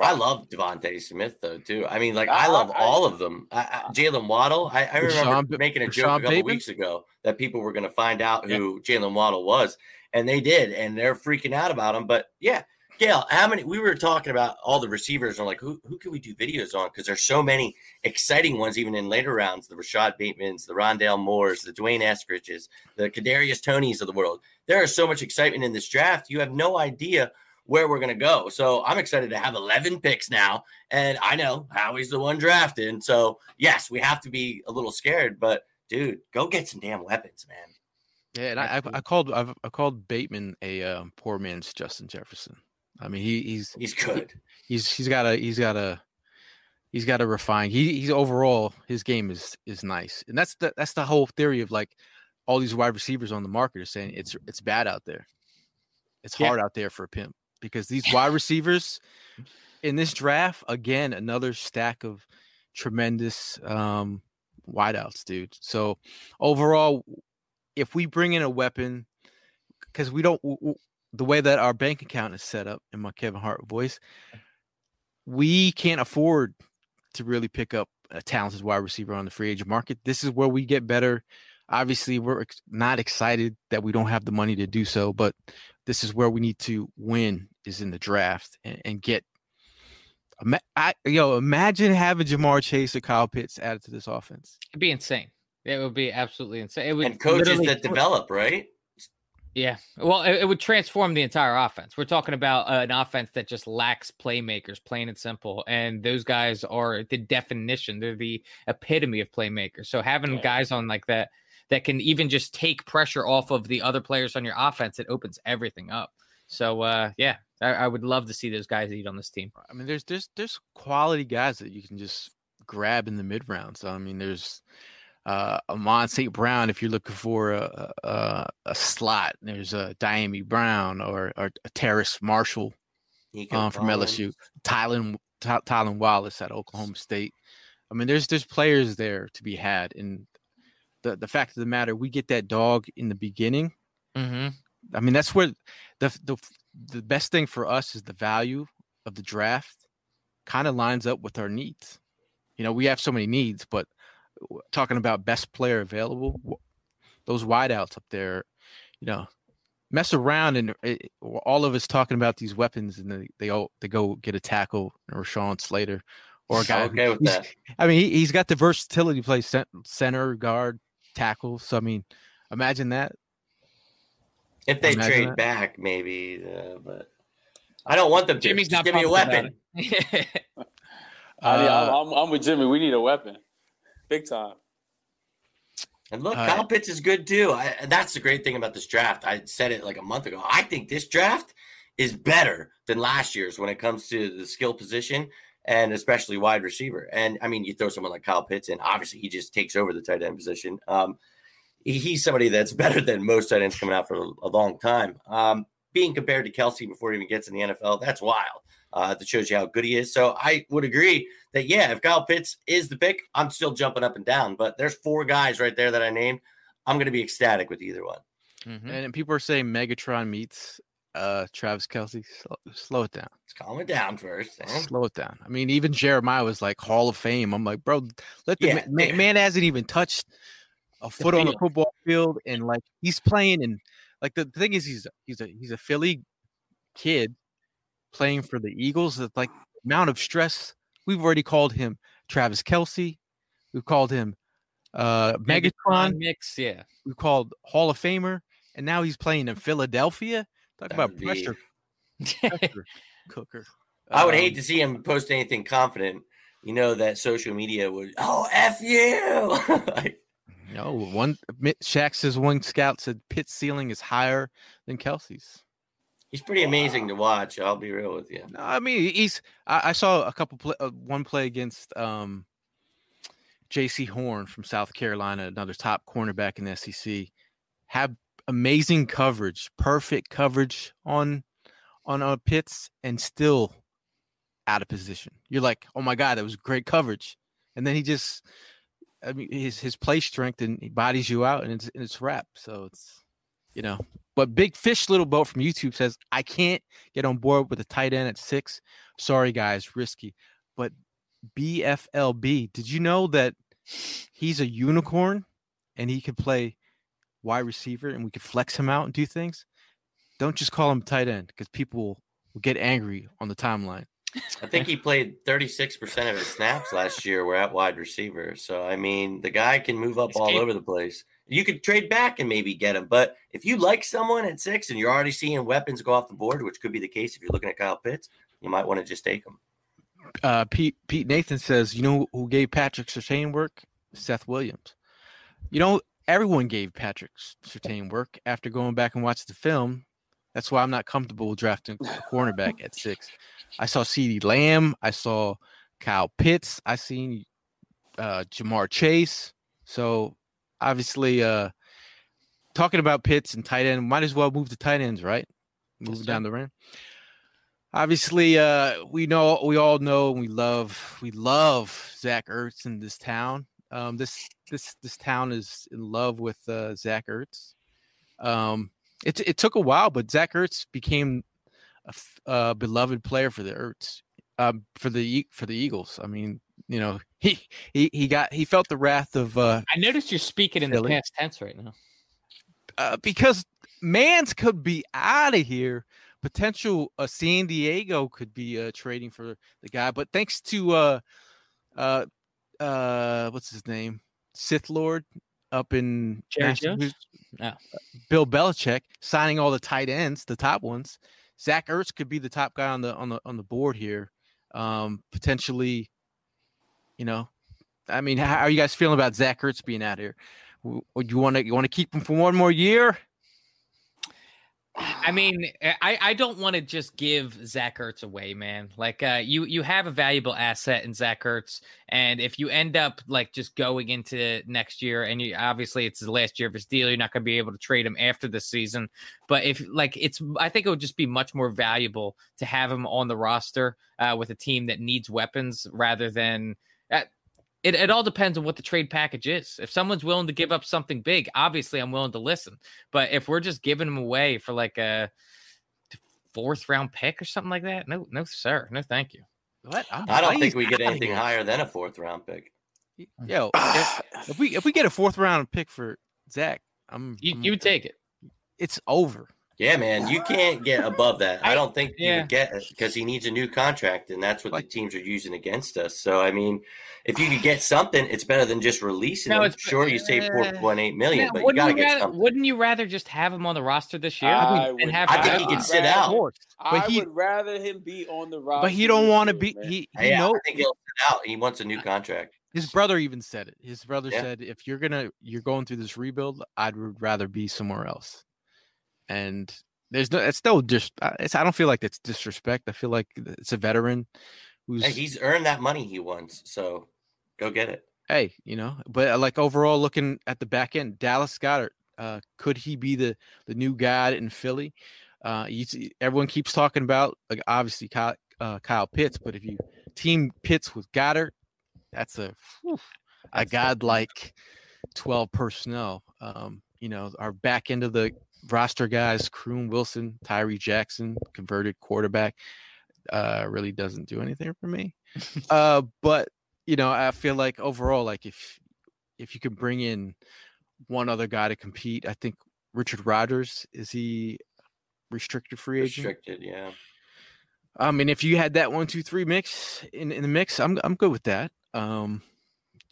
Speaker 4: I love Devonta Smith though too. I mean, like I love all of them. Jalen Waddle. I, I remember Rashawn, making a joke Rashawn a couple Bateman? weeks ago that people were going to find out who yeah. Jalen Waddle was, and they did, and they're freaking out about him. But yeah, Gail, how many? We were talking about all the receivers. And like, who who can we do videos on? Because there's so many exciting ones, even in later rounds. The Rashod Batemans, the Rondale Moores, the D'Wayne Eskridges, the Kadarius Toneys of the world. There is so much excitement in this draft. You have no idea where we're going to go. So I'm excited to have 11 picks now. And I know Howie's the one drafted. And so, yes, we have to be a little scared, but dude, go get some damn weapons, man.
Speaker 1: Yeah, and I, I, I called I've, I called Bateman a um, poor man's Justin Jefferson. I mean, he, he's
Speaker 4: he's good.
Speaker 1: He's he's got a he's got a he's got to refine. He he's overall his game is is nice, and that's the that's the whole theory of like all these wide receivers on the market are saying it's it's bad out there. It's hard yeah. out there for a pimp because these wide receivers in this draft again another stack of tremendous um wideouts, dude. So overall, if we bring in a weapon, because we don't the way that our bank account is set up in my Kevin Hart voice, we can't afford to really pick up a talented wide receiver on the free agent market. This is where we get better. Obviously, we're not excited that we don't have the money to do so, but this is where we need to win is in the draft and, and get. I, yo, imagine having Ja'Marr Chase or Kyle Pitts added to this offense.
Speaker 2: It'd be insane. It would be absolutely insane. It would
Speaker 4: and coaches that develop, right?
Speaker 2: Yeah. Well, it, it, would transform the entire offense. We're talking about uh, an offense that just lacks playmakers, plain and simple. And those guys are the definition. They're the epitome of playmakers. So having yeah. guys on like that that can even just take pressure off of the other players on your offense, it opens everything up. So uh, yeah, I, I would love to see those guys eat on this team.
Speaker 1: I mean, there's there's there's quality guys that you can just grab in the mid rounds. So, I mean, there's uh, Amon St. Brown if you're looking for a, a, a slot. There's a Dyami Brown or, or a Terrace Marshall um, from LSU. Tylan Tylan Wallace at Oklahoma State. I mean, there's there's players there to be had, and the the fact of the matter, we get that dog in the beginning.
Speaker 2: Mm-hmm.
Speaker 1: I mean, that's where the the the best thing for us is the value of the draft kind of lines up with our needs. You know, we have so many needs, but talking about best player available, those wideouts up there, you know, mess around and it, all of us talking about these weapons and they they all they go get a tackle or Sean Slater or a guy.
Speaker 4: Okay with that.
Speaker 1: I mean, he, has got the versatility to play center, guard, tackle. So I mean, imagine that.
Speaker 4: If they imagine trade that. back, maybe, uh, but I don't want them to. Jimmy's Just not give me a weapon.
Speaker 3: uh, I'm, I'm with Jimmy. We need a weapon big time.
Speaker 4: And look, uh, Kyle Pitts is good too. I, that's the great thing about this draft. I said it like a month ago. I think this draft is better than last year's when it comes to the skill position and especially wide receiver. And I mean, you throw someone like Kyle Pitts in, obviously he just takes over the tight end position. Um, he, he's somebody that's better than most tight ends coming out for a, a long time. Um, being compared to Kelce before he even gets in the NFL, that's wild. Uh, that shows you how good he is. So I would agree that yeah, if Kyle Pitts is the pick, I'm still jumping up and down. But there's four guys right there that I named. I'm going to be ecstatic with either one.
Speaker 1: Mm-hmm. And people are saying Megatron meets uh, Travis Kelce. Slow, slow, it down.
Speaker 4: Let's calm it down first.
Speaker 1: Man. Slow it down. I mean, even Jeremiah was like Hall of Fame. I'm like, bro, let the yeah, man, man hasn't even touched a foot the on the football field, and like he's playing. And like the thing is, he's a, he's a he's a Philly kid playing for the Eagles. It's like amount of stress. We've already called him Travis Kelce, We've called him uh, Megatron.
Speaker 2: Mix, yeah.
Speaker 1: We've called Hall of Famer, and now he's playing in Philadelphia. Talk that about pressure, pressure cooker.
Speaker 4: I would um, hate to see him post anything confident. You know that social media would. Oh, f you. like,
Speaker 1: no, one Shaq says one scout said Pitt's ceiling is higher than Kelce's.
Speaker 4: He's pretty amazing to watch. I'll be real with you.
Speaker 1: I mean he's. I, I saw a couple play, uh, one play against um, Jaycee Horn from South Carolina, another top cornerback in the SEC. Have amazing coverage, perfect coverage on on uh, Pitts, and still out of position. You're like, oh my god, that was great coverage, and then he just, I mean, his his play strength and he bodies you out, and it's and it's wrap. So it's you know. But Big Fish Little Boat from YouTube says, I can't get on board with a tight end at six. Sorry, guys, risky. But BFLB, did you know that he's a unicorn and he could play wide receiver and we could flex him out and do things? Don't just call him tight end because people will will get angry on the timeline.
Speaker 4: I think he played 36% of his snaps last year were at wide receiver. So, I mean, the guy can move up
Speaker 2: He's
Speaker 4: all
Speaker 2: capable.
Speaker 4: over the place. You could trade back and maybe get him. But if you like someone at six and you're already seeing weapons go off the board, which could be the case if you're looking at Kyle Pitts, you might want to just take him.
Speaker 1: Uh, Pete Pete Nathan says, you know who gave Patrick Surtain work? Seth Williams. You know, everyone gave Patrick Surtain work after going back and watching the film. That's why I'm not comfortable drafting a cornerback at six. I saw CeeDee Lamb. I saw Kyle Pitts. I seen uh, Ja'Marr Chase. So obviously, uh, talking about Pitts and tight end, might as well move to tight ends, right? Move
Speaker 2: Yes,
Speaker 1: down the rim. Obviously, uh, we know we all know and we love we love Zach Ertz in this town. Um, this this this town is in love with uh, Zach Ertz. Um, it it took a while, but Zach Ertz became a, uh, beloved player for the Ertz, um, for the for the Eagles. I mean, you know, he he he got he felt the wrath of uh,
Speaker 2: I noticed you're speaking in the past tense right now.
Speaker 1: uh, because Mans could be out of here. Potential uh, San Diego could be uh, trading for the guy, but thanks to uh, uh, uh, what's his name, Sith Lord up in?
Speaker 2: Oh.
Speaker 1: Bill Belichick signing all the tight ends, the top ones. Zach Ertz could be the top guy on the on the on the board here. Um, potentially, you know, I mean, how are you guys feeling about Zach Ertz being out here? Would you want to you want to keep him for one more year?
Speaker 2: I mean, I, I don't want to just give Zach Ertz away, man. Like, uh, you you have a valuable asset in Zach Ertz, and if you end up like just going into next year, and you obviously it's the last year of his deal, you're not going to be able to trade him after the season. But if like it's, I think it would just be much more valuable to have him on the roster uh, with a team that needs weapons rather than. Uh, it, it all depends on what the trade package is. If someone's willing to give up something big, obviously I'm willing to listen. But if we're just giving them away for like a fourth round pick or something like that, no, no, sir, no, thank you.
Speaker 1: What? I'm-
Speaker 4: I don't think we get anything
Speaker 1: here?
Speaker 4: higher than a fourth round pick.
Speaker 1: Yo, if, if we if we get a fourth round pick for Zach, I'm,
Speaker 2: You,
Speaker 1: I'm-
Speaker 2: you take it.
Speaker 1: it's over.
Speaker 4: Yeah, man, you can't get above that. I don't think you would get it because he needs a new contract, and that's what
Speaker 1: Like-
Speaker 4: the teams are using against us. So, I mean, if you could get something, it's better than just releasing
Speaker 2: No,
Speaker 4: him.
Speaker 2: it's-
Speaker 4: Sure, you save four point eight million,
Speaker 2: Yeah,
Speaker 4: but you
Speaker 2: wouldn't,
Speaker 4: got to
Speaker 2: you
Speaker 4: get
Speaker 2: rather,
Speaker 4: something.
Speaker 2: wouldn't you rather just have him on the roster this year
Speaker 3: I
Speaker 2: and
Speaker 3: would-
Speaker 2: have?
Speaker 4: I think he can
Speaker 3: I'd
Speaker 4: sit
Speaker 3: rather-
Speaker 4: out.
Speaker 1: Of course.
Speaker 3: I
Speaker 1: But he-
Speaker 3: would rather him be on the roster.
Speaker 1: But he don't want to be
Speaker 3: man.
Speaker 1: he he
Speaker 4: yeah,
Speaker 1: know
Speaker 4: I think he'll sit out. He wants a new contract.
Speaker 1: his brother even said it. His brother
Speaker 4: Yeah.
Speaker 1: said if you're gonna you're going through this rebuild, I'd would rather be somewhere else. And there's no it's no just it's I don't feel like it's disrespect. I feel like it's a veteran who's
Speaker 4: Hey, he's earned that money he wants, so go get it.
Speaker 1: hey, you know, but uh, like overall looking at the back end, Dallas Goedert, uh, could he be the the new guy in Philly? Uh, you see, everyone keeps talking about like obviously Kyle, uh, Kyle Pitts, but if you team Pitts with Goedert, that's a whew, a godlike twelve personnel. Um, you know, our back end of the roster guys, Kroon Wilson, Tyree Jackson, converted quarterback, uh, really doesn't do anything for me. uh, but you know, I feel like overall, like if if you could bring in one other guy to compete, I think Richard Rodgers is he restricted free agent.
Speaker 4: Restricted, yeah.
Speaker 1: I mean, if you had that one, two, three mix in, in the mix, I'm I'm good with that. Um,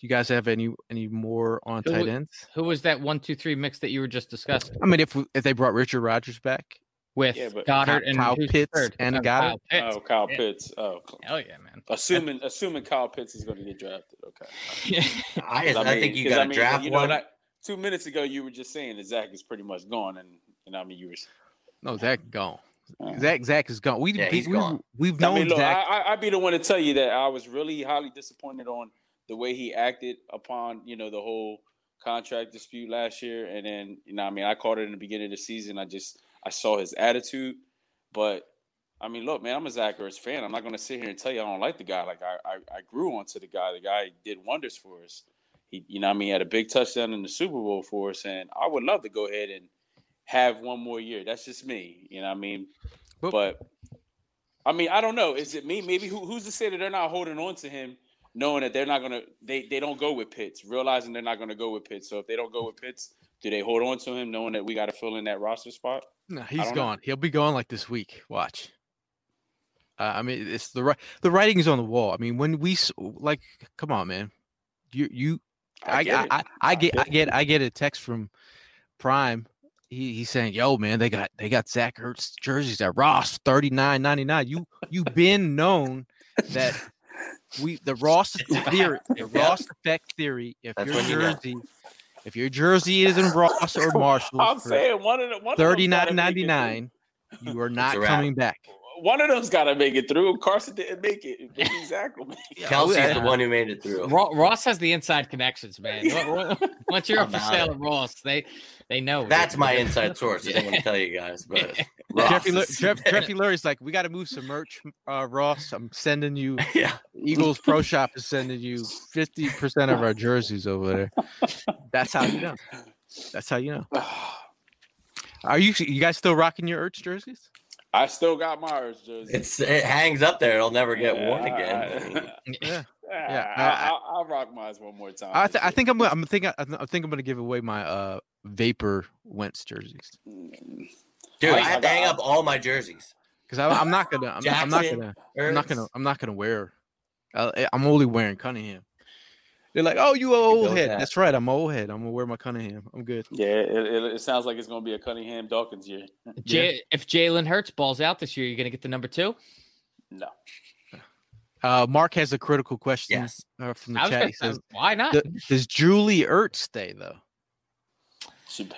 Speaker 1: you guys have any any more on
Speaker 2: Who
Speaker 1: tight ends?
Speaker 2: Who was that one, two, three mix that you were just discussing
Speaker 1: I mean, if we- if they brought Richard Rodgers back,
Speaker 2: with
Speaker 3: Yeah, but-
Speaker 2: Goedert and
Speaker 1: Kyle Pitts
Speaker 2: third?
Speaker 1: and
Speaker 2: Oh,
Speaker 1: Goedert?
Speaker 2: Kyle Pitts.
Speaker 3: Oh, Kyle
Speaker 2: Yeah.
Speaker 3: Pitts. Oh,
Speaker 2: Hell yeah, man.
Speaker 3: assuming assuming Kyle Pitts is going to get drafted. Okay.
Speaker 4: I,
Speaker 3: 'Cause
Speaker 4: I, think you got to
Speaker 3: mean,
Speaker 4: draft
Speaker 3: you know,
Speaker 4: one.
Speaker 3: like, two minutes ago, you were just saying that Zach is pretty much gone, and you know, I mean, you were.
Speaker 1: no, Zach gone.
Speaker 3: Uh,
Speaker 1: Zach Zach is gone. We,
Speaker 4: Yeah,
Speaker 1: we
Speaker 4: he's
Speaker 1: we've,
Speaker 4: gone.
Speaker 1: we've
Speaker 3: I
Speaker 1: known
Speaker 3: mean, look,
Speaker 1: Zach.
Speaker 3: I, I, I'd be the one to tell you that I was really highly disappointed on the way he acted upon, you know, the whole contract dispute last year. And then, you know, I mean, I caught it in the beginning of the season. I just, I saw his attitude. But, I mean, look, man, I'm a Zach Ertz fan. I'm not going to sit here and tell you I don't like the guy. Like, I, I, I grew onto the guy. The guy did wonders for us. He, you know, I mean, he had a big touchdown in the Super Bowl for us. And I would love to go ahead and have one more year. That's just me. You know, what I mean,
Speaker 1: But-
Speaker 3: but I mean, I don't know. Is it me? Maybe who, who's to say that they're not holding on to him, knowing that they're not gonna they they don't go with Pitts, realizing they're not gonna go with Pitts. So if they don't go with Pitts, do they hold on to him, knowing that we got to fill in that roster spot?
Speaker 1: no, he's
Speaker 3: don't know.
Speaker 1: gone. He'll be gone like this week. Watch. Uh, I mean, it's the right the writing is on the wall. I mean, when we s- like, come on, man, you you, I I
Speaker 3: get
Speaker 1: I. I, I get I
Speaker 3: get
Speaker 1: get I get a text from Prime. He he's saying, "Yo, man, they got they got Zach Ertz jerseys at Ross thirty nine ninety nine. You you've been known that we the Ross theory, the Ross effect theory. If
Speaker 4: That's
Speaker 1: your
Speaker 4: when you know.
Speaker 1: jersey, if your jersey is in Ross or Marshall
Speaker 3: I'm saying one of the one of them's
Speaker 1: thirty
Speaker 3: gotta
Speaker 1: nine
Speaker 3: make it
Speaker 1: ninety
Speaker 3: through.
Speaker 1: nine, you are not coming back.
Speaker 3: One of them's got to make it through. Carson didn't make it. Maybe Zach will make it.
Speaker 4: Kelce's
Speaker 1: yeah.
Speaker 4: the one who made it through.
Speaker 2: Ross has the inside connections, man. Wa- wa- Once you're up for sale at Ross, they they know.
Speaker 4: That's my inside source. I didn't want to tell you guys, but Ross
Speaker 1: Jeffrey, Lu-
Speaker 4: is-
Speaker 1: Jeff, Jeffrey Lurie's like, we got to move some merch, uh, Ross. I'm sending you.
Speaker 4: yeah,
Speaker 1: Eagles Pro Shop is sending you 50% of our jerseys over there. That's how you know. That's how you know. Are you you guys still rocking your Ertz jerseys?
Speaker 3: I still got Myers jersey.
Speaker 4: it's it hangs up there. It'll never get worn
Speaker 3: Yeah,
Speaker 4: again.
Speaker 1: Yeah.
Speaker 3: Yeah,
Speaker 1: I-
Speaker 3: I, I, will rock mine one more time.
Speaker 1: I, th- I think I'm gonna, I'm thinking I think I'm gonna give away my uh Vapor Wentz jerseys
Speaker 4: Dude,
Speaker 3: I-
Speaker 4: I have to hang up all my jerseys.
Speaker 1: because I'm not gonna I'm, I'm not gonna I'm not gonna I'm not gonna wear. Uh, I'm only wearing Cunningham. They're like, oh, you a old
Speaker 4: with
Speaker 1: head.
Speaker 4: that.
Speaker 1: That's right. I'm old head. I'm gonna wear my Cunningham. I'm good.
Speaker 3: Yeah, it, it, it sounds like it's going to be a Cunningham Dawkins year.
Speaker 2: J- If Jalen Hurts balls out this year, you're gonna get the number two.
Speaker 3: No.
Speaker 1: Uh, Mark has a critical question
Speaker 4: Yes.
Speaker 1: uh, from the
Speaker 2: I
Speaker 1: chat.
Speaker 2: gonna
Speaker 1: He
Speaker 2: say,
Speaker 1: says,
Speaker 2: why not?
Speaker 1: "Does Julie Ertz stay though?"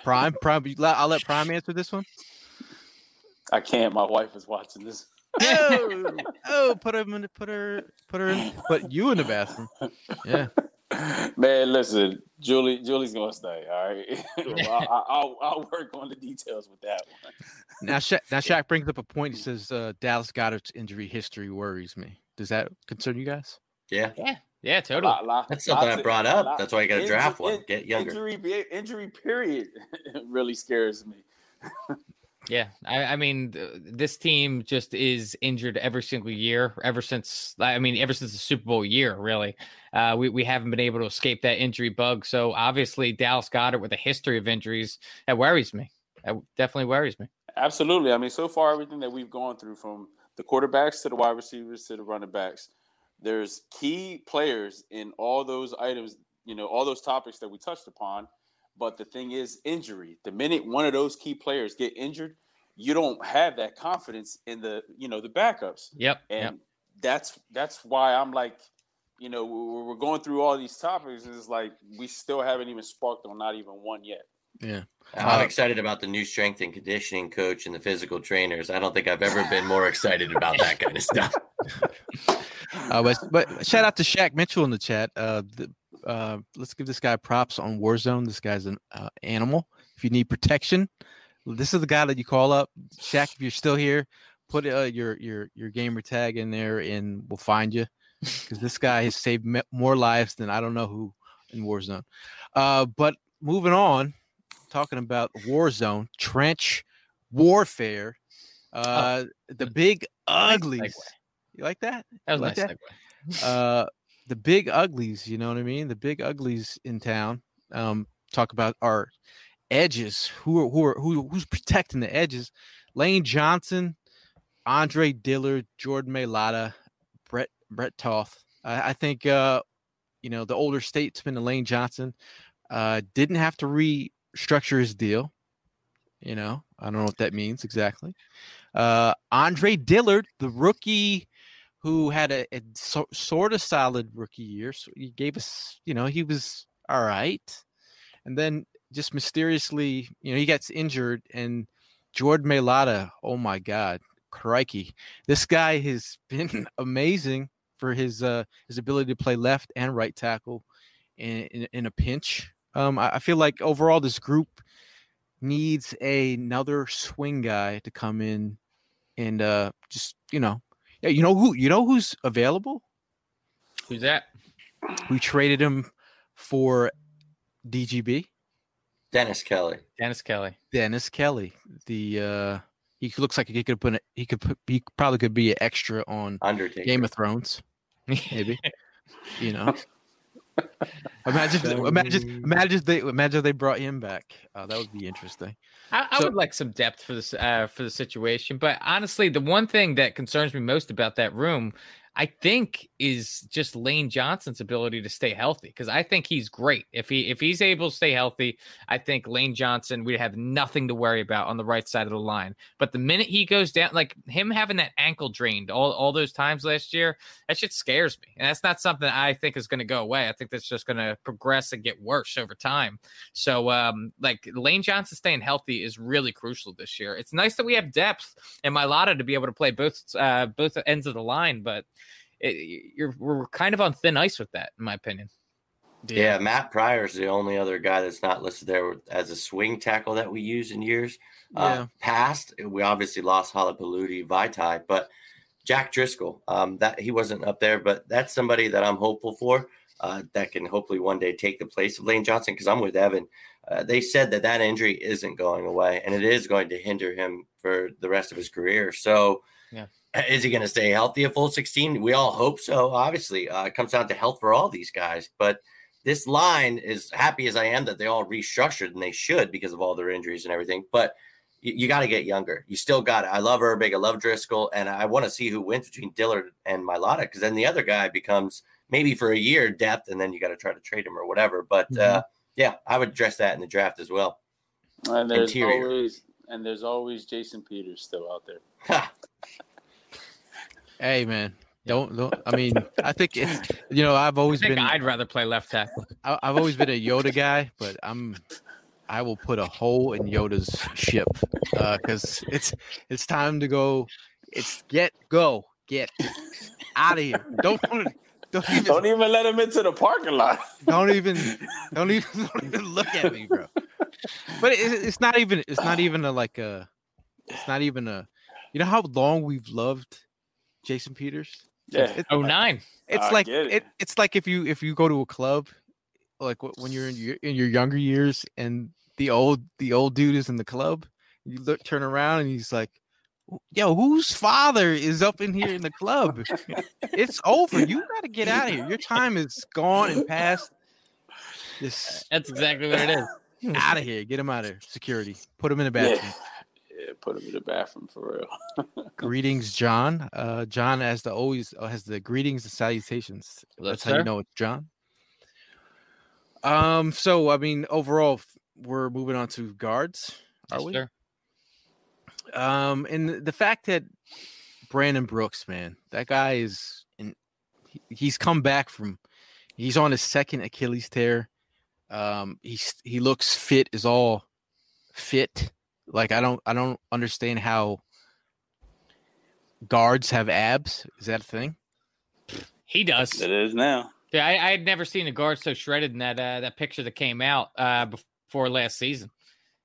Speaker 1: Prime, Prime. I'll let Prime answer this one.
Speaker 3: I can't. My wife is watching this.
Speaker 1: Oh, oh, put him in, put her, put her, in, put you in the bathroom. Yeah,
Speaker 3: Man, listen, Julie. Julie's gonna stay. All right. I, I, I'll, I'll work on the details with that one.
Speaker 1: now Sha- now Shaq brings up a point. He says uh, Dallas Goedert's injury history worries me. Does that concern you guys?
Speaker 4: Yeah,
Speaker 2: yeah, yeah, totally.
Speaker 3: Lot- lot-
Speaker 4: that's something
Speaker 3: lots
Speaker 4: I
Speaker 3: of-
Speaker 4: brought up.
Speaker 3: lot-
Speaker 4: That's why you got to draft one. Get younger.
Speaker 3: Injury, injury period really scares me.
Speaker 2: Yeah, I, I mean, th- this team just is injured every single year, ever since. I mean, ever since the Super Bowl year, really. Uh, we we haven't been able to escape that injury bug. So obviously, Dallas Goedert with a history of injuries that worries me. That definitely worries me.
Speaker 3: Absolutely. I mean, so far everything that we've gone through from the quarterbacks to the wide receivers to the running backs, there's key players in all those items, you know, all those topics that we touched upon. But the thing is injury. The minute one of those key players get injured, you don't have that confidence in the, you know, the backups.
Speaker 2: Yep.
Speaker 3: And
Speaker 2: yep.
Speaker 3: that's that's why I'm like, you know, we're, we're going through all these topics. And it's like we still haven't even sparked on not even one yet.
Speaker 1: Yeah.
Speaker 4: I'm
Speaker 1: Uh,
Speaker 4: excited about the new strength and conditioning coach and the physical trainers. I don't think I've ever been more excited about that kind of stuff.
Speaker 1: Uh, but, but shout out to Shaq Mitchell in the chat. Uh, the, uh, let's give this guy props on Warzone. This guy's an uh, animal. If you need protection, this is the guy that you call up. Shaq, if you're still here, put uh, your your your gamer tag in there, and we'll find you. Because this guy has saved me- more lives than I don't know who in Warzone. Uh, but moving on, talking about Warzone, trench warfare. Uh, the big uglies. You like that?
Speaker 2: That was
Speaker 1: You like
Speaker 2: nice
Speaker 1: that?
Speaker 2: segue.
Speaker 1: uh the big uglies you know what i mean? The big uglies in town um talk about our edges who are who are who, who's protecting the edges? Lane johnson andre dillard jordan mailata brett brett toth. I, I think uh you know the older statesman lane johnson uh didn't have to restructure his deal you know? I don't know what that means exactly. Uh andre dillard the rookie who had a, a so, sort of solid rookie year. So he gave us, you know, he was all right. And then just mysteriously, you know, he gets injured and Jordan Mailata, oh my God, crikey. This guy has been amazing for his uh his ability to play left and right tackle in in, in a pinch. Um I, I feel like overall this group needs another swing guy to come in and uh just, you know, yeah, you know who you know who's available?
Speaker 2: Who's that?
Speaker 1: We traded him for DGB.
Speaker 4: Dennis Kelly.
Speaker 2: Dennis Kelly.
Speaker 1: Dennis Kelly. The uh he looks like he could put a, he could put, he probably could be an extra on
Speaker 4: Undertaker.
Speaker 1: Game of Thrones, maybe. you know. Imagine, imagine, imagine they imagine they brought him back. Uh, that would be interesting.
Speaker 2: I, I
Speaker 1: So-
Speaker 2: would like some depth for this uh, for the situation, but honestly, the one thing that concerns me most about that room, I think, is just Lane Johnson's ability to stay healthy. Because I think he's great. If he if he's able to stay healthy, I think Lane Johnson we have nothing to worry about on the right side of the line. But the minute he goes down, like him having that ankle drained all all those times last year, that shit scares me, and that's not something I think is going to go away. I think that's just going to progress and get worse over time. So, um, like Lane Johnson staying healthy is really crucial this year. It's nice that we have depth and Mailata to be able to play both uh, both ends of the line, but it, you're we're kind of on thin ice with that, in my opinion.
Speaker 4: Yeah, Matt Pryor is the only other guy that's not listed there as a swing tackle that we use in years
Speaker 1: Yeah.
Speaker 4: uh, past. We obviously lost Halapoulivaati, Vaitai, but Jack Driscoll, um, that he wasn't up there, but that's somebody that I'm hopeful for uh, that can hopefully one day take the place of Lane Johnson. Because I'm with Evan. Uh, they said that that injury isn't going away, and it is going to hinder him for the rest of his career. So.
Speaker 2: Yeah.
Speaker 4: Is he going to stay healthy at full 16? We all hope so. Obviously, uh, it comes down to health for all these guys. But this line, is happy as I am that they all restructured and they should because of all their injuries and everything, but you, you got to get younger. You still got it. I love Herbig, I love Driscoll, and I want to see who wins between Dillard and Mailata because then the other guy becomes maybe for a year depth, and then you got to try to trade him or whatever. But uh, yeah, I would address that in the draft as well.
Speaker 3: And there's
Speaker 4: Interior.
Speaker 3: always and there's always Jason Peters still out there.
Speaker 4: Ha,
Speaker 1: Hey man, don't don't. I mean, I think it's you know I've
Speaker 2: I
Speaker 1: always
Speaker 2: think
Speaker 1: been
Speaker 2: I'd rather play left tackle.
Speaker 1: I, I've always been a Yoda guy, but I'm I will put a hole in Yoda's ship uh, because it's it's time to go. It's get go get out of here. Don't don't even,
Speaker 3: Don't even let him into the parking lot.
Speaker 1: don't even don't even don't even look at me, bro. But it, it's not even it's not even a like a it's not even a you know how long we've loved Jason Peters.
Speaker 3: Yeah.
Speaker 1: It's,
Speaker 2: Oh nine.
Speaker 1: it's
Speaker 3: I
Speaker 1: like it.
Speaker 3: it.
Speaker 1: it's like if you if you go to a club like when you're in your in your younger years and the old the old dude is in the club you look turn around and he's like yo whose father is up in here in the club it's over you got to get out of here your time is gone and past just
Speaker 2: That's exactly what it is.
Speaker 1: out of here get him out of here security put him in the bathroom
Speaker 3: yeah, put him in the bathroom for real.
Speaker 1: greetings john. Uh john has the always uh, has the greetings and salutations.
Speaker 2: Yes,
Speaker 1: that's how you know it's john. Um so i mean overall we're moving on to guards are
Speaker 2: Yes,
Speaker 1: we?
Speaker 2: sir.
Speaker 1: um and the- the fact that brandon brooks man that guy is in he- he's come back from he's on his second achilles tear. Um he's he looks fit is all fit like i don't i don't understand how guards have abs is that a thing
Speaker 2: He does.
Speaker 3: It is now.
Speaker 2: Yeah, I, I had never seen a guard so shredded in that uh, that picture that came out uh, before last season.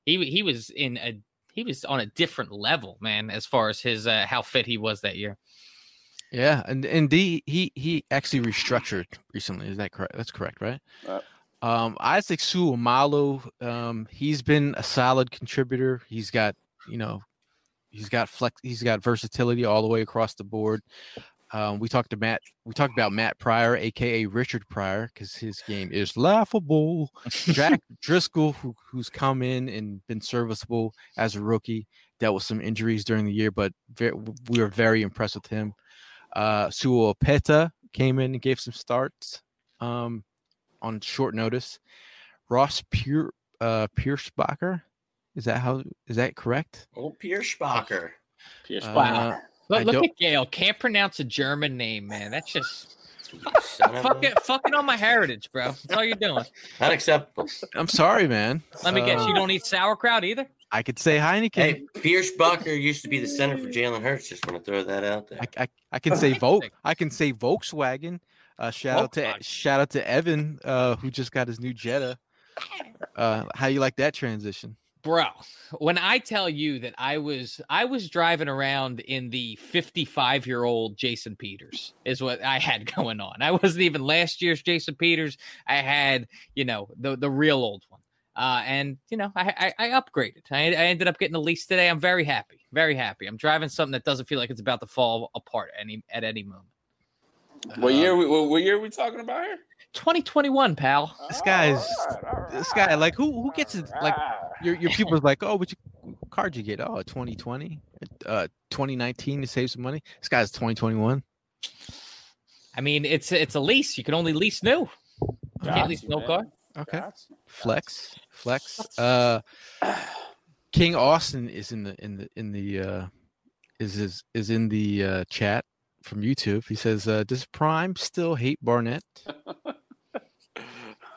Speaker 2: He he was in a he was on a different level, man, as far as his uh, how fit he was that year.
Speaker 1: yeah and and the, he he actually restructured recently is that correct that's correct right
Speaker 3: Right.
Speaker 1: Um isaac seumalo um he's been a solid contributor he's got you know he's got flex he's got versatility all the way across the board um, we talked to Matt. We talked about Matt Pryor, aka Richard Pryor, because his game is laughable. Jack Driscoll, who, who's come in and been serviceable as a rookie, dealt with some injuries during the year, but ve- we were very impressed with him. Uh, Sua Opeta came in and gave some starts um, on short notice. Ross Pure uh, Pierschbacher, is that how is that correct?
Speaker 4: Oh, Pierschbacher.
Speaker 3: Pierce
Speaker 1: Uh,
Speaker 2: Look, look at Gail. Can't pronounce a German name, man. That's just
Speaker 4: Son of a-
Speaker 2: fucking fucking on my heritage, bro. That's all you're doing.
Speaker 4: Unacceptable.
Speaker 1: I'm sorry, man.
Speaker 2: Let me guess,
Speaker 1: Uh,
Speaker 2: you don't eat sauerkraut either.
Speaker 1: I could say Heineken.
Speaker 4: Hey, Pierschbacher used to be the center for Jalen Hurts. Just want to throw that out there.
Speaker 1: I, I, I can say Vol-
Speaker 2: Interesting.
Speaker 1: I can say Volkswagen. Uh, shout out to
Speaker 2: Volkswagen.
Speaker 1: shout out to Evan, uh, who just got his new Jetta. Uh, how you like that transition?
Speaker 2: bro when i tell you that i was i was driving around in the 55 year old jason peters is what i had going on i wasn't even last year's jason peters i had you know the the real old one uh and you know i i, I upgraded I, I ended up getting the lease today i'm very happy very happy i'm driving something that doesn't feel like it's about to fall apart any at any moment
Speaker 3: What year? We, what, what year are we talking about here?
Speaker 2: 2021, pal.
Speaker 1: This guy's
Speaker 3: All right, all
Speaker 1: this guy like who who gets it like your your people's like oh which card you get oh 2020 uh 2019 to save some money this guy's 2021
Speaker 2: I mean, it's it's a lease. You can only lease new. You
Speaker 3: Got
Speaker 2: can't lease no car.
Speaker 1: okay
Speaker 3: Got you.
Speaker 1: flex flex uh king austin is in the in the in the uh is is is in the uh chat from youtube he says uh does prime still hate barnett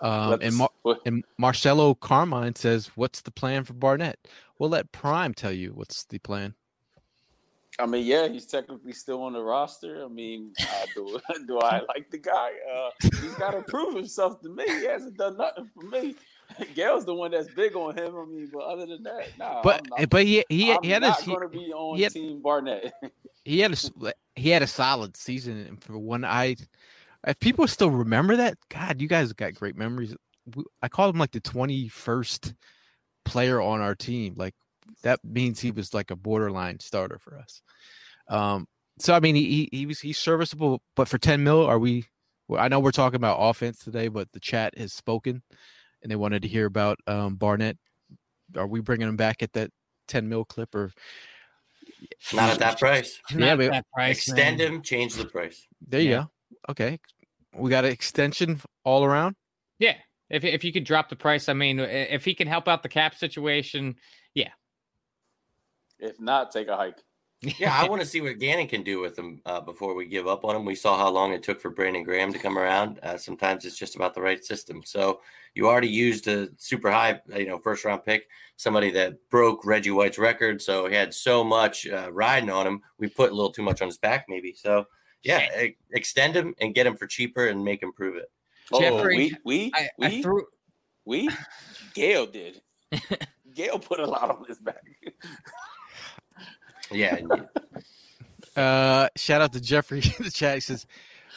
Speaker 1: um and Mar- and marcelo carmine says what's the plan for barnett we'll let prime tell you what's the plan
Speaker 3: I mean, yeah, he's technically still on the roster. I mean, uh, do, do I like the guy? Uh, he's got to prove himself to me. He hasn't done nothing for me. Gail's the one that's big on him. I mean, but other than that, nah.
Speaker 1: but
Speaker 3: not,
Speaker 1: but he he, he had
Speaker 3: not going to be on
Speaker 1: had-
Speaker 3: Team Barnett.
Speaker 1: he had a he had a solid season and for one I if people still remember that god you guys got great memories I called him like the 21st player on our team like that means he was like a borderline starter for us um so I mean he he, he was he's serviceable but for 10 mil are we I know we're talking about offense today but the chat has spoken and they wanted to hear about um Barnett are we bringing him back at that 10 mil clip or
Speaker 4: Not at that price.
Speaker 1: Yeah,
Speaker 2: Not
Speaker 1: but
Speaker 2: that price,
Speaker 4: Extend
Speaker 2: man.
Speaker 4: him, change the price.
Speaker 1: There you
Speaker 2: Yeah.
Speaker 1: go. Okay. We got an extension all around.
Speaker 2: Yeah, if if you could drop the price, I mean, if he can help out the cap situation, yeah.
Speaker 3: if not, take a hike.
Speaker 4: Yeah, I want to see what Gannon can do with him uh, before we give up on him. We saw how long it took for Brandon Graham to come around. Uh, sometimes it's just about the right system. So you already used a super high, you know, first round pick, somebody that broke Reggie White's record. So he had so much uh, riding on him. We put a little too much on his back, maybe. So yeah, e- extend him and get him for cheaper and make him prove it.
Speaker 2: Jeffrey,
Speaker 3: oh, we we
Speaker 2: I,
Speaker 3: we,
Speaker 2: I threw.
Speaker 3: we Gail did. Gail put a lot on his back.
Speaker 4: Yeah, and
Speaker 1: Uh, shout out to Jeffrey in the chat. He says,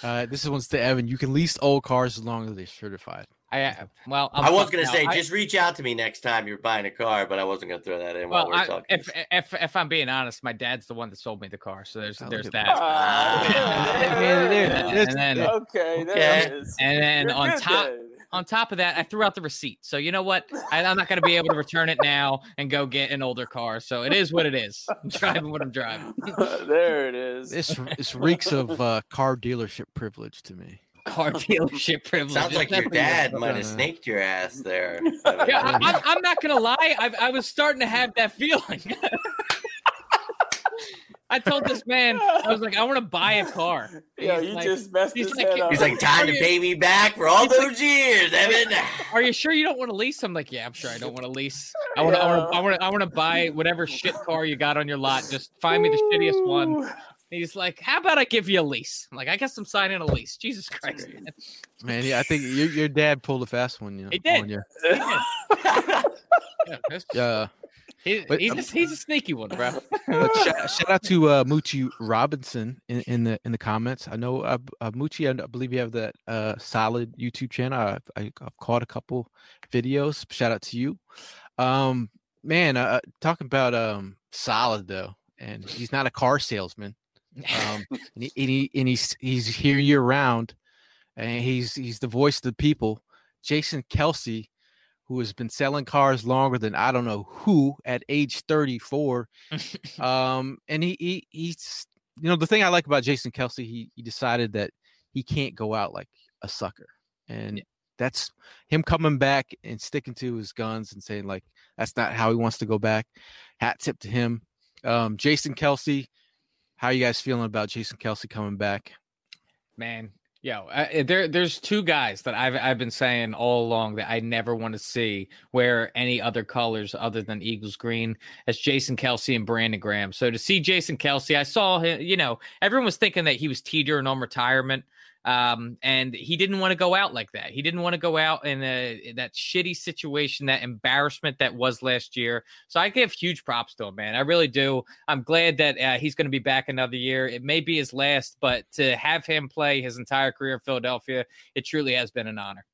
Speaker 1: uh, "This is one's to Evan. You can lease old cars as long as they're certified."
Speaker 2: I well, I'm
Speaker 4: I was gonna
Speaker 2: now.
Speaker 4: say,
Speaker 2: I-
Speaker 4: just reach out to me next time you're buying a car, but I wasn't gonna throw that in while we're
Speaker 2: I,
Speaker 4: talking.
Speaker 2: if if if I'm being honest, my dad's the one that sold me the car, so there's
Speaker 1: Oh,
Speaker 2: there's that.
Speaker 3: Ah,
Speaker 1: Yeah, there- there-
Speaker 2: and then
Speaker 3: okay, there
Speaker 4: Okay.
Speaker 2: and then
Speaker 3: You're
Speaker 2: on top
Speaker 3: then.
Speaker 2: On top of that, I threw out the receipt. So you know what? I, I'm not going to be able to return it now and go get an older car. So it is what it is. I'm driving what I'm driving.
Speaker 3: there it is.
Speaker 1: This this reeks of uh, car dealership privilege to me.
Speaker 2: Car dealership privilege.
Speaker 4: Sounds like your dad might
Speaker 1: Uh,
Speaker 4: have snaked your ass there.
Speaker 2: Yeah, I, I'm, I'm not gonna lie. I, I was starting to have that feeling. I told this man, I was like, I want to buy a car.
Speaker 3: Yeah,
Speaker 2: He's
Speaker 3: you
Speaker 2: like,
Speaker 3: just messed
Speaker 2: he's
Speaker 3: his
Speaker 2: like-
Speaker 3: head up.
Speaker 4: He's like, time to pay me back for all
Speaker 2: He's like-
Speaker 4: those years, Evan.
Speaker 2: Are you sure you don't want to lease? I'm like, yeah, I'm sure I don't want to lease. I want to, I want to, I want to, I want to buy whatever shit car you got on your lot. Just find me the shittiest one.
Speaker 3: Ooh.
Speaker 2: He's like, how about I give you a lease? I'm like, I guess I'm signing a lease. Jesus Christ. man.
Speaker 1: Man, yeah, I think your your dad pulled a fast one. You know,
Speaker 2: He did.
Speaker 1: on you.
Speaker 2: Yeah, that's-
Speaker 1: Yeah.
Speaker 2: He-
Speaker 1: But-
Speaker 2: he's, a, he's a sneaky one, bro.
Speaker 1: Shout, shout out to uh, Moochie Robinson in, in the in the comments. I know uh, uh, Moochie. I believe you have that uh, solid YouTube channel. I, I, I've caught a couple videos. Shout out to you, um, man. Uh, talking about um, solid though, and he's not a car salesman. Um, and, he, and, he, and he's he's here year round, and he's he's the voice of the people. Jason Kelce, who has been selling cars longer than I don't know who at age 34 um and he, he he's you know the thing i like about jason kelce he he decided that he can't go out like a sucker and that's him coming back and sticking to his guns and saying like that's not how he wants to go back. Hat tip to him. Um jason kelce how you guys feeling about jason kelce coming back?
Speaker 2: Man, yo, uh, there there's two guys that I've I've been saying all along that I never want to see wear any other colors other than Eagles green. That's Jason Kelce and Brandon Graham. So to see Jason Kelce, I saw him. You know, everyone was thinking that he was teetering on retirement. Um, and he didn't want to go out like that. He didn't want to go out in a, that shitty situation, that embarrassment that was last year. So I give huge props to him, man. I really do. I'm glad that uh, he's going to be back another year. It may be his last, but to have him play his entire career in Philadelphia, it truly has been an honor.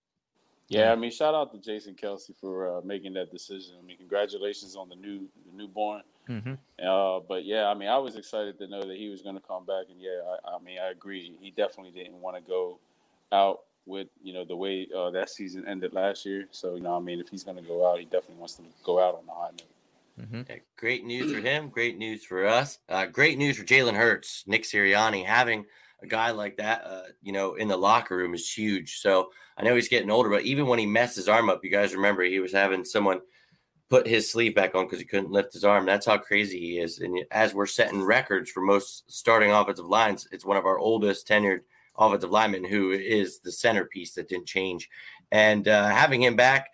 Speaker 3: Yeah, I mean, shout out to Jason Kelce for uh, making that decision. I mean, congratulations on the new the newborn.
Speaker 1: Mm-hmm.
Speaker 3: Uh, but yeah, I mean, I was excited to know that he was going to come back, and yeah, I, I mean, I agree. He definitely didn't want to go out with you know the way uh, that season ended last year. So you know, I mean, if he's going to go out, he definitely wants to go out on a high note.
Speaker 4: Mm-hmm. Yeah, great news for him. Great news for us. Uh, great news for Jalen Hurts. Nick Sirianni having a guy like that, uh, you know, in the locker room is huge. So I know he's getting older, but even when he messed his arm up, you guys remember he was having someone put his sleeve back on because he couldn't lift his arm. That's how crazy he is. And as we're setting records for most starting offensive lines, it's one of our oldest tenured offensive linemen who is the centerpiece that didn't change. And uh, having him back,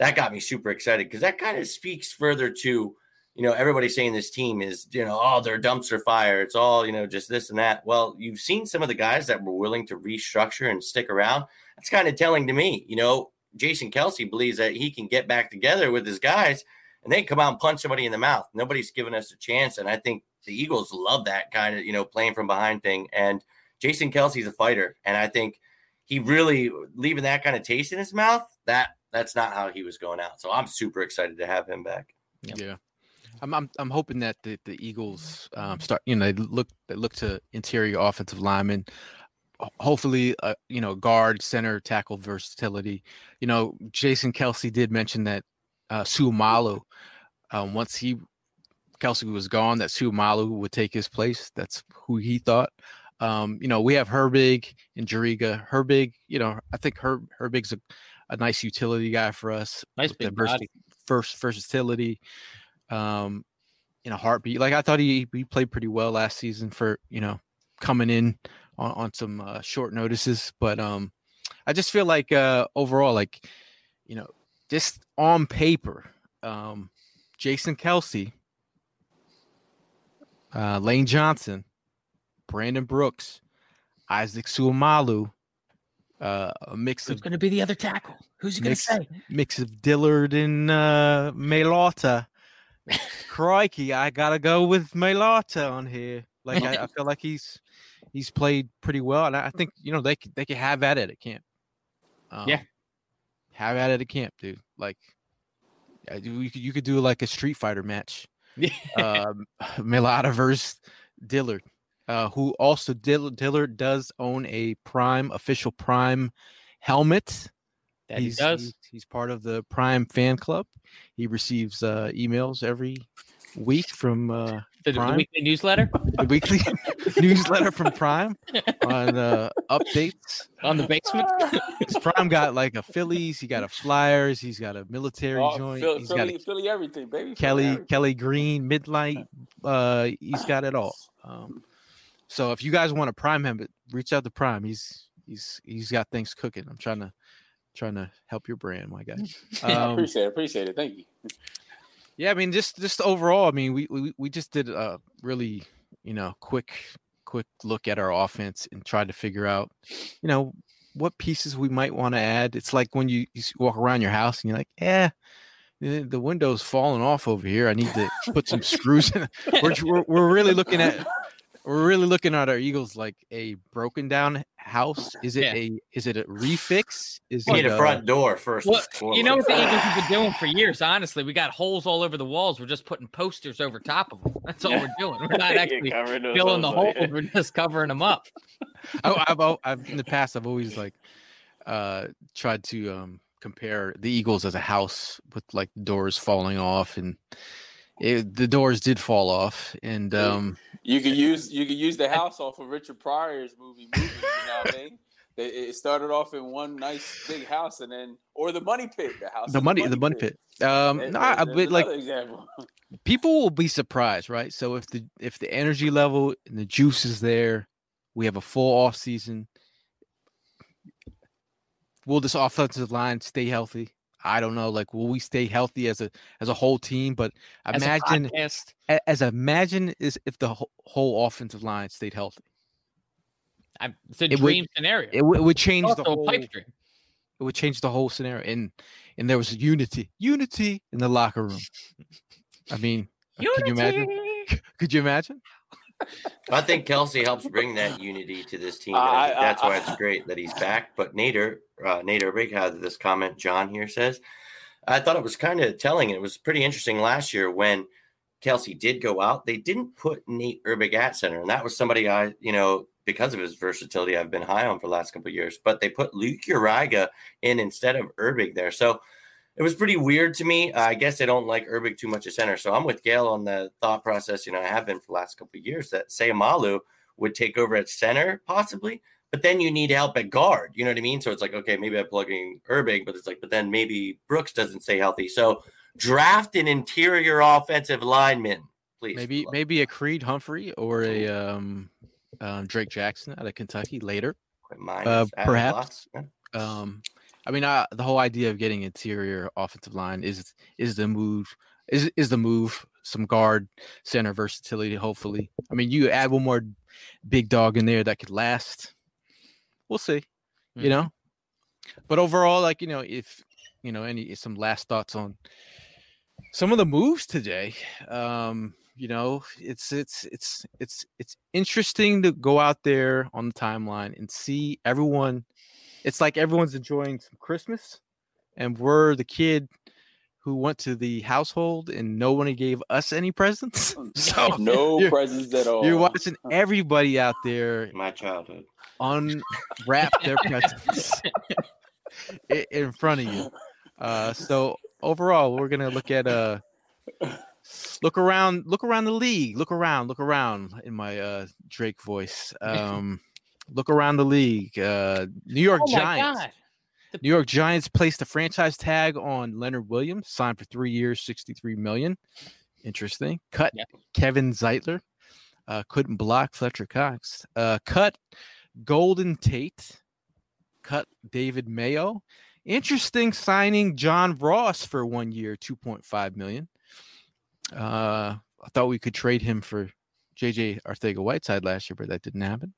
Speaker 4: that got me super excited because that kind of speaks further to you know, everybody saying this team is, you know, oh, they're dumpster fire. It's all, you know, just this and that. Well, you've seen some of the guys that were willing to restructure and stick around. That's kind of telling to me. You know, Jason Kelce believes that he can get back together with his guys and they come out and punch somebody in the mouth. Nobody's given us a chance. And I think the Eagles love that kind of, you know, playing from behind thing. And Jason Kelce's a fighter. And I think he really leaving that kind of taste in his mouth, that that's not how he was going out. So I'm super excited to have him back.
Speaker 1: Yep. Yeah. I'm I'm, I'm hoping that the, the Eagles um, start. You know, they look they look to interior offensive linemen. Hopefully, uh, you know, guard, center, tackle versatility. You know, Jason Kelce did mention that uh, Seumalo, um, once he Kelce was gone, that Seumalo would take his place. That's who he thought. Um, you know, we have Herbig and Juriga. Herbig, you know, I think Herb Herbig's a, a nice utility guy for us.
Speaker 2: Nice big body.
Speaker 1: First versatility um, in a heartbeat. Like I thought he he played pretty well last season for you know coming in on, on some uh, short notices, but um, I just feel like uh, overall, like you know, just on paper, um, Jason Kelce, uh, Lane Johnson, Brandon Brooks, Isaac Seumalo, uh, a mix of
Speaker 2: Who's
Speaker 1: of
Speaker 2: going to be the other tackle? Who's he going to say?
Speaker 1: Mix of Dillard and uh, Mailata. Crikey, I gotta go with Mailata on here. Like I, I, feel like he's he's played pretty well, and I think you know they they can have at it at camp.
Speaker 2: Um, yeah,
Speaker 1: have at it at camp, dude. Like you could you could do like a Street Fighter match. Yeah, um, Mailata versus Dillard, uh, who also Dillard, Dillard does own a Prime official Prime helmet.
Speaker 2: That he's, he does.
Speaker 1: He's, he's, part of the Prime fan club. He receives uh, emails every week from uh,
Speaker 2: the, the, weekly newsletter.
Speaker 1: The weekly newsletter from Prime on uh, updates
Speaker 2: on the basement.
Speaker 1: Prime got like a Phillies. He got a Flyers. He's got a military oh, joint.
Speaker 3: Philly,
Speaker 1: he's
Speaker 3: Philly,
Speaker 1: got a,
Speaker 3: Philly everything, baby.
Speaker 1: Kelly
Speaker 3: everything.
Speaker 1: Kelly Green Midnight. Uh, he's got it all. Um, so if you guys want to Prime him, reach out to Prime. He's he's he's got things cooking. I'm trying to trying to help your brand, my guy.
Speaker 3: Um, I appreciate it. Appreciate it. Thank you.
Speaker 1: Yeah, I mean, just just overall, I mean, we we we just did a really you know quick quick look at our offense and tried to figure out, you know, what pieces we might want to add. It's like when you, you walk around your house and you're like, yeah. The window's falling off over here. I need to put some screws in. We're, we're, we're really looking at we're really looking at our Eagles like a broken down house. Is it yeah. a is it a refix? Is
Speaker 4: we
Speaker 1: it
Speaker 4: need a, front door first?
Speaker 2: Well, you know what the Eagles have been doing for years. Honestly, we got holes all over the walls. We're just putting posters over top of them. That's all we're doing. We're not actually filling the holes. We're just covering them up.
Speaker 1: I, I've, I've in the past I've always like uh tried to um compare the Eagles as a house with like doors falling off and it, the doors did fall off, and um,
Speaker 3: you could use you could use the house off of Richard Pryor's movie. movie you know what I mean? It started off in one nice big house, and then or the money pit, the house.
Speaker 1: The money, the money, the money pit. pit. Um, no, I, like example. people will be surprised, right? So if the if the energy level and the juice is there, we have a full off season. Will this offensive line stay healthy? I don't know. Like, will we stay healthy as a as a whole team? But imagine as, as imagine is if the whole, whole offensive line stayed healthy.
Speaker 2: I, it's a it dream
Speaker 1: would,
Speaker 2: scenario.
Speaker 1: It, it, would change the whole pipe dream. It would change the whole scenario, and and there was unity, unity in the locker room. I mean, unity. can you imagine? Could you imagine?
Speaker 4: I think Kelce helps bring that unity to this team. I, I that's why it's great that he's back. But Nader, uh, Nader Big had this comment. John here says, I thought it was kind of telling. It was pretty interesting last year when Kelce did go out, they didn't put Nate Herbig at center, and that was somebody I, you know, because of his versatility, I've been high on for the last couple years. But they put Luke Juriga in instead of Herbig there, so it was pretty weird to me. I guess they don't like Herbig too much at center, so I'm with Gail on the thought process. You know, I have been for the last couple of years that Seumalo would take over at center possibly, but then you need help at guard. You know what I mean? So it's like, okay, maybe I'm plugging Herbig, but it's like, but then maybe Brooks doesn't stay healthy. So draft an interior offensive lineman, please.
Speaker 1: Maybe maybe a Creed Humphrey or a um, um, Drake Jackson out of Kentucky later. Uh, perhaps. Um, I mean, uh, the whole idea of getting interior offensive line is is the move is is the move. Some guard center versatility, hopefully. I mean, you add one more big dog in there that could last. We'll see, mm-hmm. you know. But overall, like you know, if you know any some last thoughts on some of the moves today. Um, you know, it's it's it's it's it's interesting to go out there on the timeline and see everyone it's like everyone's enjoying some Christmas, and we're the kid who went to the household and no one gave us any presents.
Speaker 3: so no presents at all.
Speaker 1: You're watching everybody out there.
Speaker 4: My childhood.
Speaker 1: Unwrap their presents in front of you. Uh, so overall, we're gonna look at uh look around, look around the league, look around, look around in my uh Drake voice. Um Look around the league. Uh, New York oh Giants. The- New York Giants placed a franchise tag on Leonard Williams, signed for three years, sixty-three million. Interesting. Cut yep. Kevin Zeitler. Uh, couldn't block Fletcher Cox. Uh, cut Golden Tate. Cut David Mayo. Interesting signing John Ross for one year, two point five million. Uh, I thought we could trade him for JJ Arcega Whiteside last year, but that didn't happen.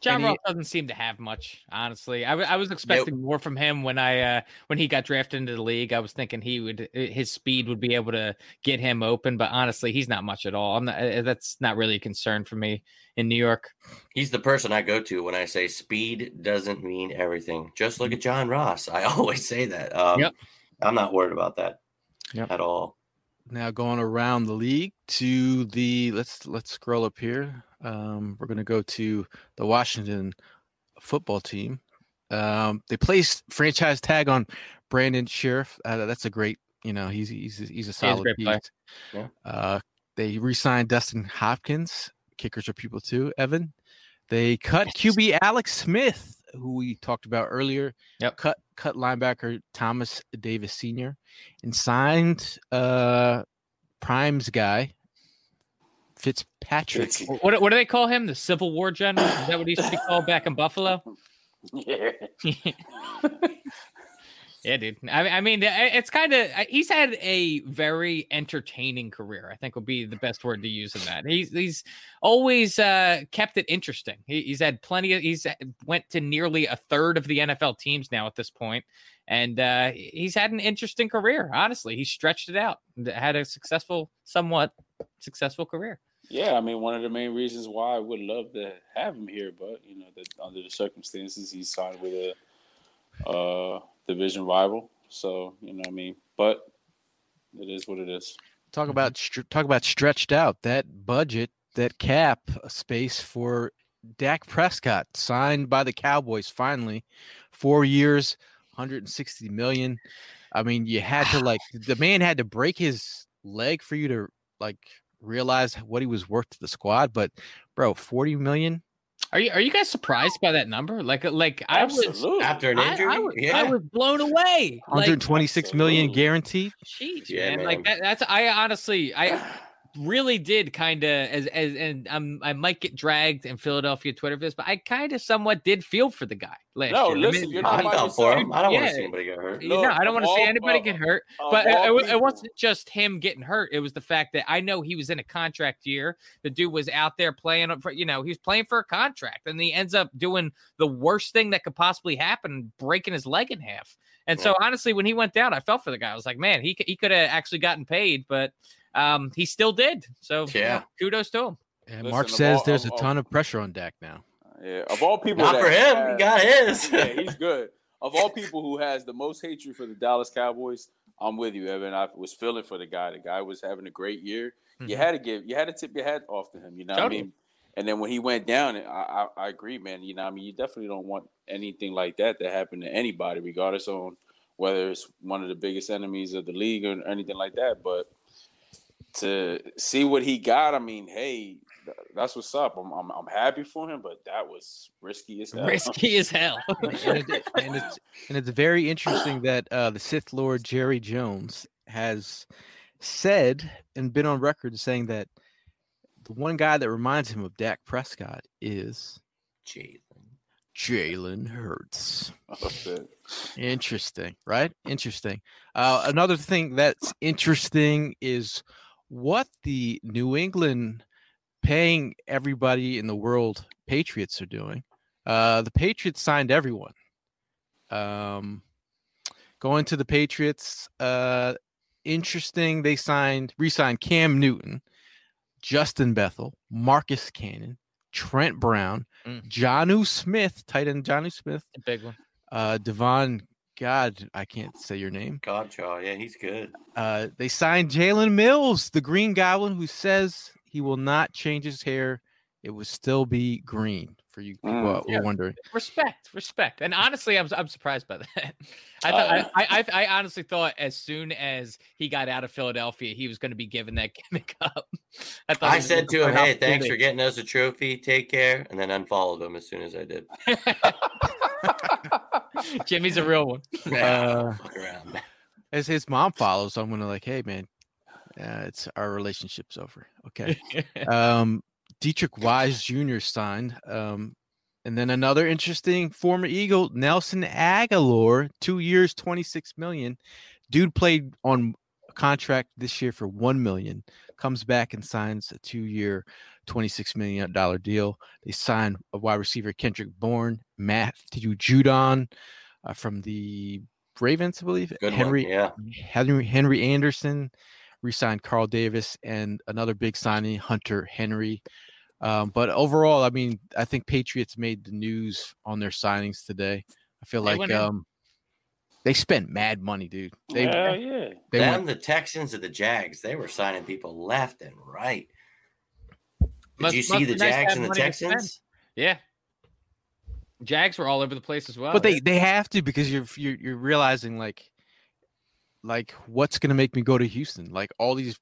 Speaker 2: John Ross doesn't seem to have much, honestly. I, w- I was expecting nope. more from him when I uh, when he got drafted into the league. I was thinking he would uh, his speed would be able to get him open, but honestly, he's not much at all. I'm not, uh, that's not really a concern for me in New York.
Speaker 4: He's the person I go to when I say speed doesn't mean everything. Just look at John Ross. I always say that. Um, yep. I'm not worried about that yep. at all.
Speaker 1: Now going around the league to the let's let's scroll up here. Um, we're going to go to the Washington football team. Um, they placed franchise tag on Brandon Scherff. Uh, that's a great, you know, he's he's he's a solid he piece. Yeah. Uh, they re-signed Dustin Hopkins. Kickers are people too. Evan. They cut QB Alex Smith, who we talked about earlier.
Speaker 2: Yep.
Speaker 1: Cut cut linebacker Thomas Davis Sr. and signed uh Prime's guy Fitzpatrick.
Speaker 2: What, what do they call him? The Civil War general? Is that what he used to be called back in Buffalo? Yeah. yeah, dude. I, I mean, it's kind of he's had a very entertaining career. I think would be the best word to use in that. He's he's always uh, kept it interesting. He, he's had plenty of. He's went to nearly a third of the NFL teams now at this point, and uh, he's had an interesting career. Honestly, he stretched it out, had a successful, somewhat successful career.
Speaker 3: Yeah, I mean, one of the main reasons why I would love to have him here, but you know, that under the circumstances, he signed with a uh, division rival. So you know, I mean, but it is what it is.
Speaker 1: Talk about talk about stretched out that budget, that cap space for Dak Prescott signed by the Cowboys finally, four years, 160 million. I mean, you had to like the man had to break his leg for you to like realize what he was worth to the squad. But bro, forty million.
Speaker 2: Are you are you guys surprised by that number? Like like Absolutely. I was
Speaker 4: after an injury,
Speaker 2: I, I, was, yeah. I was blown away.
Speaker 1: One hundred twenty six million guaranteed.
Speaker 2: Jeez, yeah, man. man. Like that, that's I honestly I really did kind of as as and I'm I might get dragged in Philadelphia Twitter for this, but I kind of somewhat did feel for the guy last
Speaker 3: no,
Speaker 2: year.
Speaker 3: listen, I mean, you're not
Speaker 4: I felt for him. I don't yeah. want to see anybody get hurt.
Speaker 2: No, I don't want to see anybody uh, get hurt. But it, it, it, wasn't just him getting hurt. It was the fact that I know he was in a contract year. The dude was out there playing for you know he was playing for a contract, and he ends up doing the worst thing that could possibly happen, breaking his leg in half. And so honestly, when he went down, I felt for the guy. I was like, man, he he could have actually gotten paid, but um, he still did. So yeah, kudos to him.
Speaker 1: And Listen, Mark says all, there's of, a ton of pressure on Dak now.
Speaker 3: Yeah, of all people,
Speaker 4: not for him, has, he got his.
Speaker 3: yeah, he's good. Of all people who has the most hatred for the Dallas Cowboys, I'm with you, Evan. I was feeling for the guy. The guy was having a great year. You
Speaker 2: Mhm.
Speaker 3: had to give, you had to tip your hat off to him. You know what I mean? And then when he went down, I, I, I agree, man. You know, what I mean, you definitely don't want anything like that to happen to anybody, regardless on whether it's one of the biggest enemies of the league or anything like that. But to see what he got, I mean, hey, that's what's up. I'm, I'm, I'm happy for him, but that was risky as hell.
Speaker 2: Risky as hell.
Speaker 1: and, it, and it's and it's very interesting that uh, the Sith Lord Jerry Jones has said and been on record saying that the one guy that reminds him of Dak Prescott is
Speaker 4: Jalen.
Speaker 1: Jalen Hurts. Interesting, right? Interesting. Uh, another thing that's interesting is what the New England paying everybody in the world Patriots are doing. Uh, the Patriots signed everyone. Um, going to the Patriots. Uh, interesting. They signed, re-signed Cam Newton, Justin Bethel, Marcus Cannon, Trent Brown,
Speaker 2: Mm.
Speaker 1: Jonnu Smith, tight end Jonnu Smith,
Speaker 2: Big one.
Speaker 1: uh Davon God, I can't say your name.
Speaker 4: Godchaw, yeah, he's good.
Speaker 1: Uh they signed Jalen Mills, the Green Goblin, who says he will not change his hair. It will still be green for you people
Speaker 3: mm,
Speaker 2: yeah.
Speaker 1: wondering.
Speaker 2: Respect, respect. And honestly, I'm I'm surprised by that. I
Speaker 3: Uh,
Speaker 2: thought I, I I honestly thought as soon as he got out of Philadelphia, he was going to be given that gimmick up. I thought
Speaker 4: I said to him, "Hey, thanks for getting us a trophy. Take care," and then unfollowed him as soon as I did.
Speaker 2: Jimmy's a real one.
Speaker 1: Uh, As his mom follows, I'm gonna like, hey man, uh, it's our relationship's over. Okay. um, Deatrich Wise Jr. signed. Um, and then another interesting former Eagle, Nelson Agholor, two years, 26 million. Dude played on contract this year for 1 million, comes back and signs a two year, $26 million deal. They signed a wide receiver, Kendrick Bourne, Matthew Judon uh, from the Ravens, I believe.
Speaker 4: Good
Speaker 1: Henry,
Speaker 4: one. Yeah.
Speaker 1: Henry Henry Anderson re-signed Carl Davis and another big signing, Hunter Henry. Um, but overall, I mean, I think Patriots made the news on their signings today. I feel
Speaker 2: They
Speaker 1: like um, they spent mad money, dude. They
Speaker 3: Hell yeah.
Speaker 1: they
Speaker 4: Them,
Speaker 1: went,
Speaker 4: the Texans, and the Jags, they were signing people left and right. Did
Speaker 2: Must-
Speaker 4: you see the
Speaker 2: nice
Speaker 4: Jags and the
Speaker 2: money to spend.
Speaker 4: Texans?
Speaker 2: Yeah. Jags were all over the place as well.
Speaker 1: but they they have to because you're you're you're realizing like like what's gonna make me go to Houston? Like all these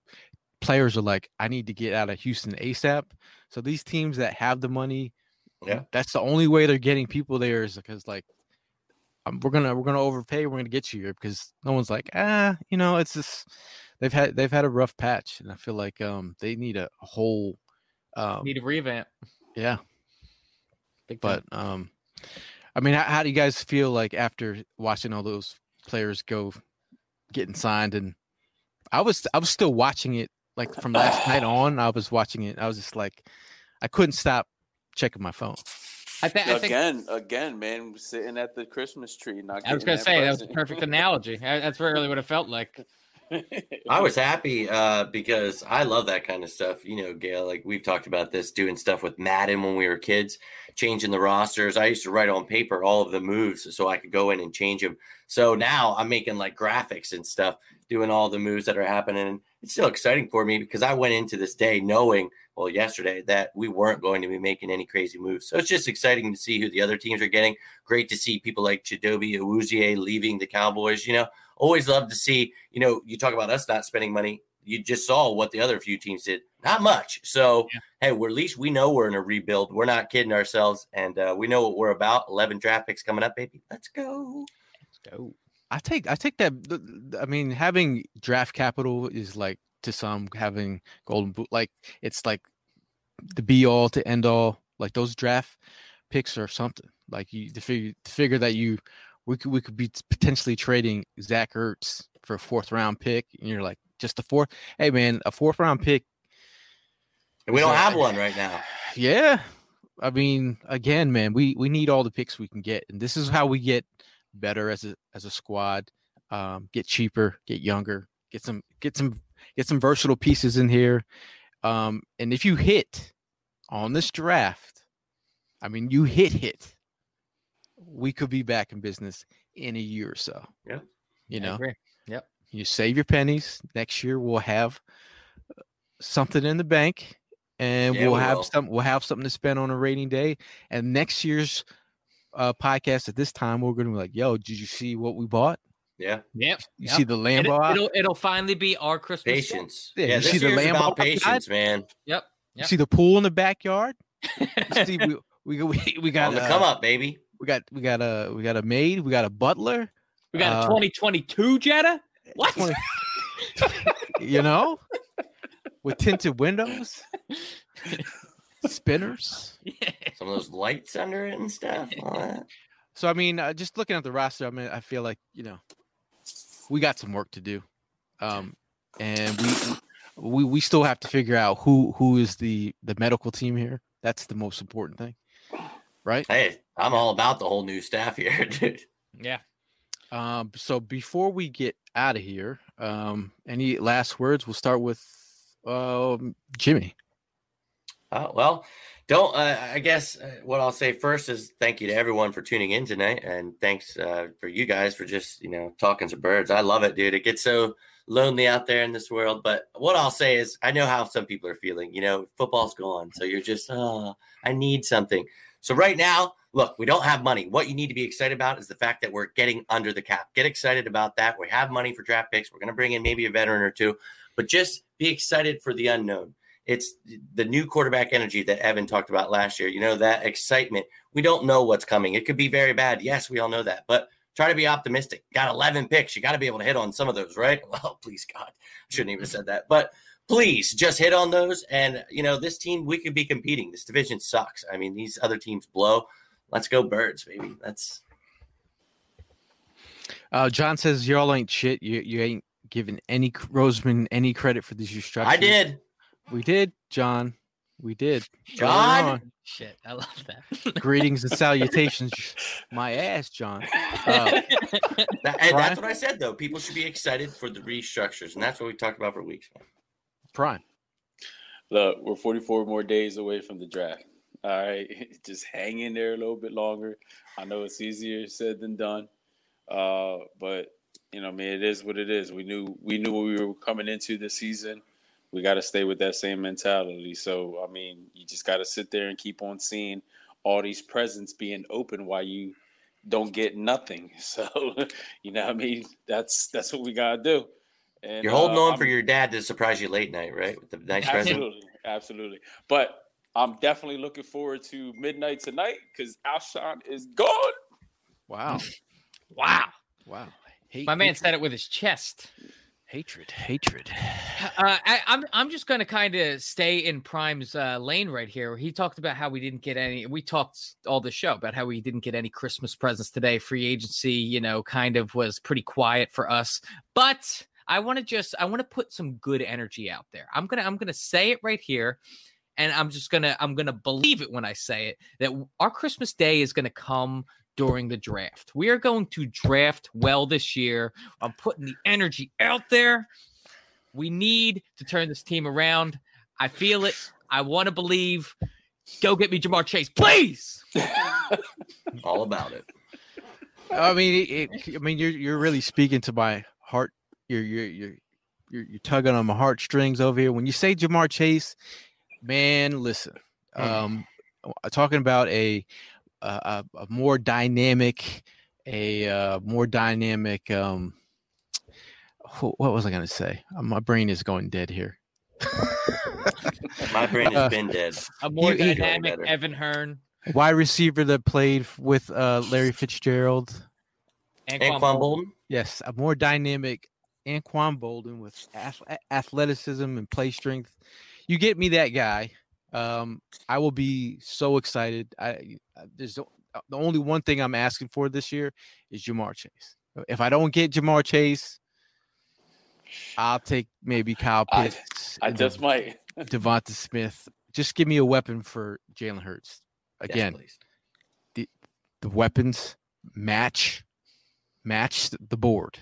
Speaker 1: players are like, I need to get out of Houston ASAP. So these teams that have the money,
Speaker 4: Yeah.
Speaker 1: that's the only way they're getting people there is because like um, we're gonna we're gonna overpay, we're gonna get you here because no one's like ah, you know, it's just they've had they've had a rough patch, and I feel like um they need a, a whole um
Speaker 2: need a revamp.
Speaker 1: yeah
Speaker 2: Big time.
Speaker 1: but um, I mean, how, how do you guys feel like after watching all those players go getting signed? And I was I was still watching it like from last night on. I was watching it. I was just like, I couldn't stop checking my phone.
Speaker 2: I, thi- I think
Speaker 3: Again, again, man, sitting at the Christmas tree, not.
Speaker 2: I was gonna say that was a perfect analogy. That's really what it felt like.
Speaker 4: I was happy uh, because I love that kind of stuff. You know, Gail, like we've talked about this, doing stuff with Madden when we were kids, changing the rosters. I used to write on paper all of the moves so I could go in and change them. So now I'm making like graphics and stuff, doing all the moves that are happening. It's still exciting for me because I went into this day knowing, well, yesterday that we weren't going to be making any crazy moves. So it's just exciting to see who the other teams are getting. Great to see people like Chidobe Awuzie leaving the Cowboys. You know, always love to see, you know, you talk about us not spending money. You just saw what the other few teams did. Not much. So, hey, we're at least we know we're in a rebuild. We're not kidding ourselves. And uh, we know what we're about. 11 draft picks coming up, baby. Let's go.
Speaker 2: Let's go.
Speaker 1: I take I take that. th- th- I mean, having draft capital is like to some having golden boot. Like it's like the be all to end all. Like those draft picks are something. Like you to figure to figure that you we could we could be potentially trading Zach Ertz for a fourth round pick, and you're like just a fourth. Hey man, a fourth round pick.
Speaker 4: And we don't have one right now.
Speaker 1: Yeah, I mean, again, man, we we need all the picks we can get, and this is how we get better as a as a squad. Um, get cheaper, get younger, get some get some get some versatile pieces in here. Um, and if you hit on this draft, I mean, you hit hit, we could be back in business in a year or so.
Speaker 4: Yeah.
Speaker 1: you
Speaker 2: I
Speaker 1: know.
Speaker 2: agree. Yep.
Speaker 1: You save your pennies. Next year we'll have uh, something in the bank, and
Speaker 4: Yeah,
Speaker 1: we'll
Speaker 4: we
Speaker 1: have
Speaker 4: will.
Speaker 1: some. We'll have something to spend on a rating day. And next year's uh, podcast at this time, we're going to be like, "Yo, did you see what we bought?
Speaker 4: Yeah.
Speaker 2: Yep.
Speaker 1: You
Speaker 2: yep.
Speaker 1: see the
Speaker 2: And
Speaker 1: Lambo? out?
Speaker 2: it, will it'll finally be our Christmas.
Speaker 4: Patience.
Speaker 1: Yeah,
Speaker 4: Yeah,
Speaker 1: you
Speaker 4: this
Speaker 1: see the
Speaker 4: year's
Speaker 1: Lambo
Speaker 4: about
Speaker 1: outside?
Speaker 4: patience, man.
Speaker 2: Yep.
Speaker 1: You see the pool in the backyard? See, we, we we we got
Speaker 4: On the
Speaker 1: uh,
Speaker 4: come up, baby.
Speaker 1: We got we got a we got a maid. We got a butler.
Speaker 2: We got
Speaker 1: Uh,
Speaker 2: a 2022 Jetta. What?
Speaker 1: 20 you know, with tinted windows, spinners.
Speaker 4: Some of those lights under it and stuff. All that.
Speaker 1: So I mean, uh, just looking at the roster, I mean, I feel like you know, we got some work to do, um, and we we we still have to figure out who who is the the medical team here. That's the most important thing, right?
Speaker 4: Hey, I'm all about the whole new staff here, dude.
Speaker 2: yeah.
Speaker 1: Um, so before we get out of here, um, any last words? We'll start with um, Jimmy.
Speaker 4: Uh, well, don't. Uh, I guess uh, what I'll say first is thank you to everyone for tuning in tonight, and thanks uh, for you guys for just you know talking to birds. I love it, dude. It gets so lonely out there in this world. But what I'll say is, I know how some people are feeling. You know, football's gone, so you're just, oh, I need something. So right now, look, we don't have money. What you need to be excited about is the fact that we're getting under the cap. Get excited about that. We have money for draft picks. We're going to bring in maybe a veteran or two, but just be excited for the unknown. It's the new quarterback energy that Evan talked about last year. You know, that excitement. We don't know what's coming. It could be very bad. Yes, we all know that, but try to be optimistic. Got 11 picks. You got to be able to hit on some of those, right? Well, please, God, shouldn't even have said that. But please just hit on those. And, you know, this team, we could be competing. This division sucks. I mean, these other teams blow. Let's go, birds, baby. That's
Speaker 1: Uh, John says y'all ain't shit. You you ain't giving any Roseman any credit for these restructures.
Speaker 4: I did.
Speaker 1: We did, John. We did. Earlier
Speaker 4: John?
Speaker 2: Shit. I love that.
Speaker 1: Greetings and salutations. My ass, John. Uh,
Speaker 4: That- and
Speaker 1: Brian?
Speaker 4: that's what I said, though. People should be excited for the restructures. And that's what we talked about for weeks. man.
Speaker 1: Prime.
Speaker 3: Look, we're 44 more days away from the draft. All right, just hang in there a little bit longer. I know it's easier said than done, uh, but you know, I mean, it is what it is. We knew we knew what we were coming into this season. We got to stay with that same mentality. So, I mean, you just got to sit there and keep on seeing all these presents being open while you don't get nothing. So, you know, I mean, that's that's what we got to do. And
Speaker 4: You're holding
Speaker 3: uh,
Speaker 4: on
Speaker 3: I'm-
Speaker 4: for your dad to surprise you late night, right? With the nice present.
Speaker 3: Absolutely, absolutely. But I'm definitely looking forward to midnight tonight because Alshon is gone.
Speaker 1: Wow.
Speaker 2: wow.
Speaker 1: Wow. Hate,
Speaker 2: My man
Speaker 1: hatred,
Speaker 2: said it with his chest.
Speaker 1: hatred. Hatred.
Speaker 2: Uh, I, I'm I'm just going to kind of stay in Prime's uh, lane right here. He talked about how we didn't get any. We talked all the show about how we didn't get any Christmas presents today. Free agency, you know, kind of was pretty quiet for us. But I want to just I want to put some good energy out there. I'm gonna I'm gonna say it right here, and I'm just gonna I'm gonna believe it when I say it that our Christmas day is gonna come during the draft. We are going to draft well this year. I'm putting the energy out there. We need to turn this team around. I feel it. I want to believe. Go get me Ja'Marr Chase, please.
Speaker 4: All about it.
Speaker 1: I mean, it, it, I mean, you're you're really speaking to my heart. You're you're you're you're, you're tugging on my heartstrings over here. When you say Ja'Marr Chase, man, listen. Um, uh, talking about a a, a, a more dynamic, a uh, more dynamic. Um, what was I gonna say? Uh, my brain is going dead here.
Speaker 4: My brain
Speaker 1: Uh,
Speaker 4: has been dead.
Speaker 2: A more
Speaker 1: You- you-
Speaker 2: dynamic
Speaker 4: better.
Speaker 2: Evan Hearn.
Speaker 1: Wide receiver that played with uh, Larry Fitzgerald.
Speaker 4: Anquan Boldin.
Speaker 1: Yes, a more dynamic Anquan Boldin with athleticism and play strength. You get me that guy. Um, I will be so excited. I uh, there's the uh, the only one thing I'm asking for this year is Ja'Marr Chase. If I don't get Ja'Marr Chase, I'll take maybe Kyle Pitts.
Speaker 3: I
Speaker 1: and
Speaker 3: just might.
Speaker 1: DeVonta Smith. Just give me a weapon for Jalen Hurts.
Speaker 4: Yes,
Speaker 1: Again,
Speaker 4: please.
Speaker 1: the weapons match match the board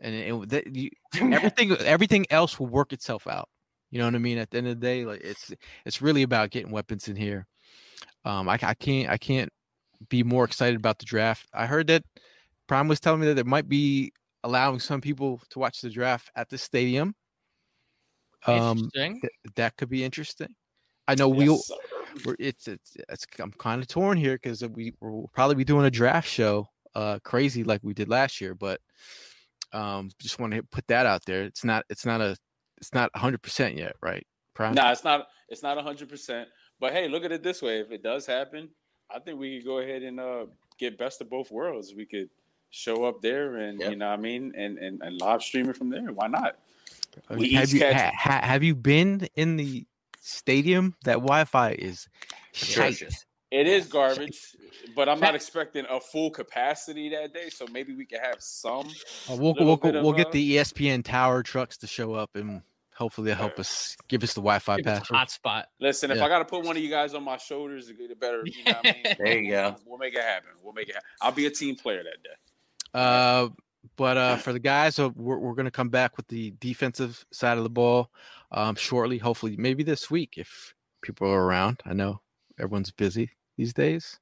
Speaker 1: and it, that you, everything everything else will work itself out you know what i mean at the end of the day like it's it's really about getting weapons in here um i, I can't i can't be more excited about the draft i heard that prime was telling me that there might be allowing some people to watch the draft at the stadium. Um, th- that could be interesting. I know
Speaker 3: Yes,
Speaker 1: we'll. We're, it's, it's it's I'm kind of torn here because we we'll probably be doing a draft show, uh, crazy like we did last year. But um, just want to put that out there. It's not it's not a it's not 100 percent yet, right? Prime?
Speaker 3: Nah, it's not. It's not hundred percent. But hey, look at it this way: if it does happen, I think we could go ahead and uh, get best of both worlds. We could show up there and
Speaker 4: Yep.
Speaker 3: you know what I mean, and, and and live stream it from there. Why not?
Speaker 1: Uh, have you ha- have you been in the stadium? That Wi-Fi is shite.
Speaker 4: Atrocious.
Speaker 3: It is garbage, but I'm not expecting a full capacity that day. So maybe we can have some.
Speaker 1: Uh, we'll
Speaker 3: little
Speaker 1: we'll, we'll
Speaker 3: of,
Speaker 1: get the ESPN tower trucks to show up and hopefully they'll help us give us the Wi-Fi
Speaker 2: Give us a
Speaker 1: password.
Speaker 2: hot spot.
Speaker 3: Listen, if I got to put one of you guys on my shoulders to get it better, you know what I mean?
Speaker 4: There you go.
Speaker 3: We'll make it happen. We'll make it happen. I'll be a team player that day.
Speaker 1: Uh, but uh, for the guys, uh, we're we're gonna come back with the defensive side of the ball um, shortly. Hopefully, maybe this week if people are around. I know everyone's busy these days,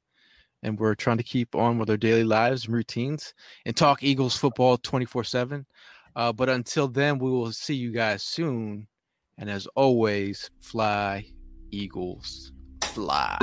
Speaker 1: and we're trying to keep on with our daily lives and routines and talk Eagles football twenty four seven. Uh, but until then, we will see you guys soon. And as always, fly, Eagles, fly.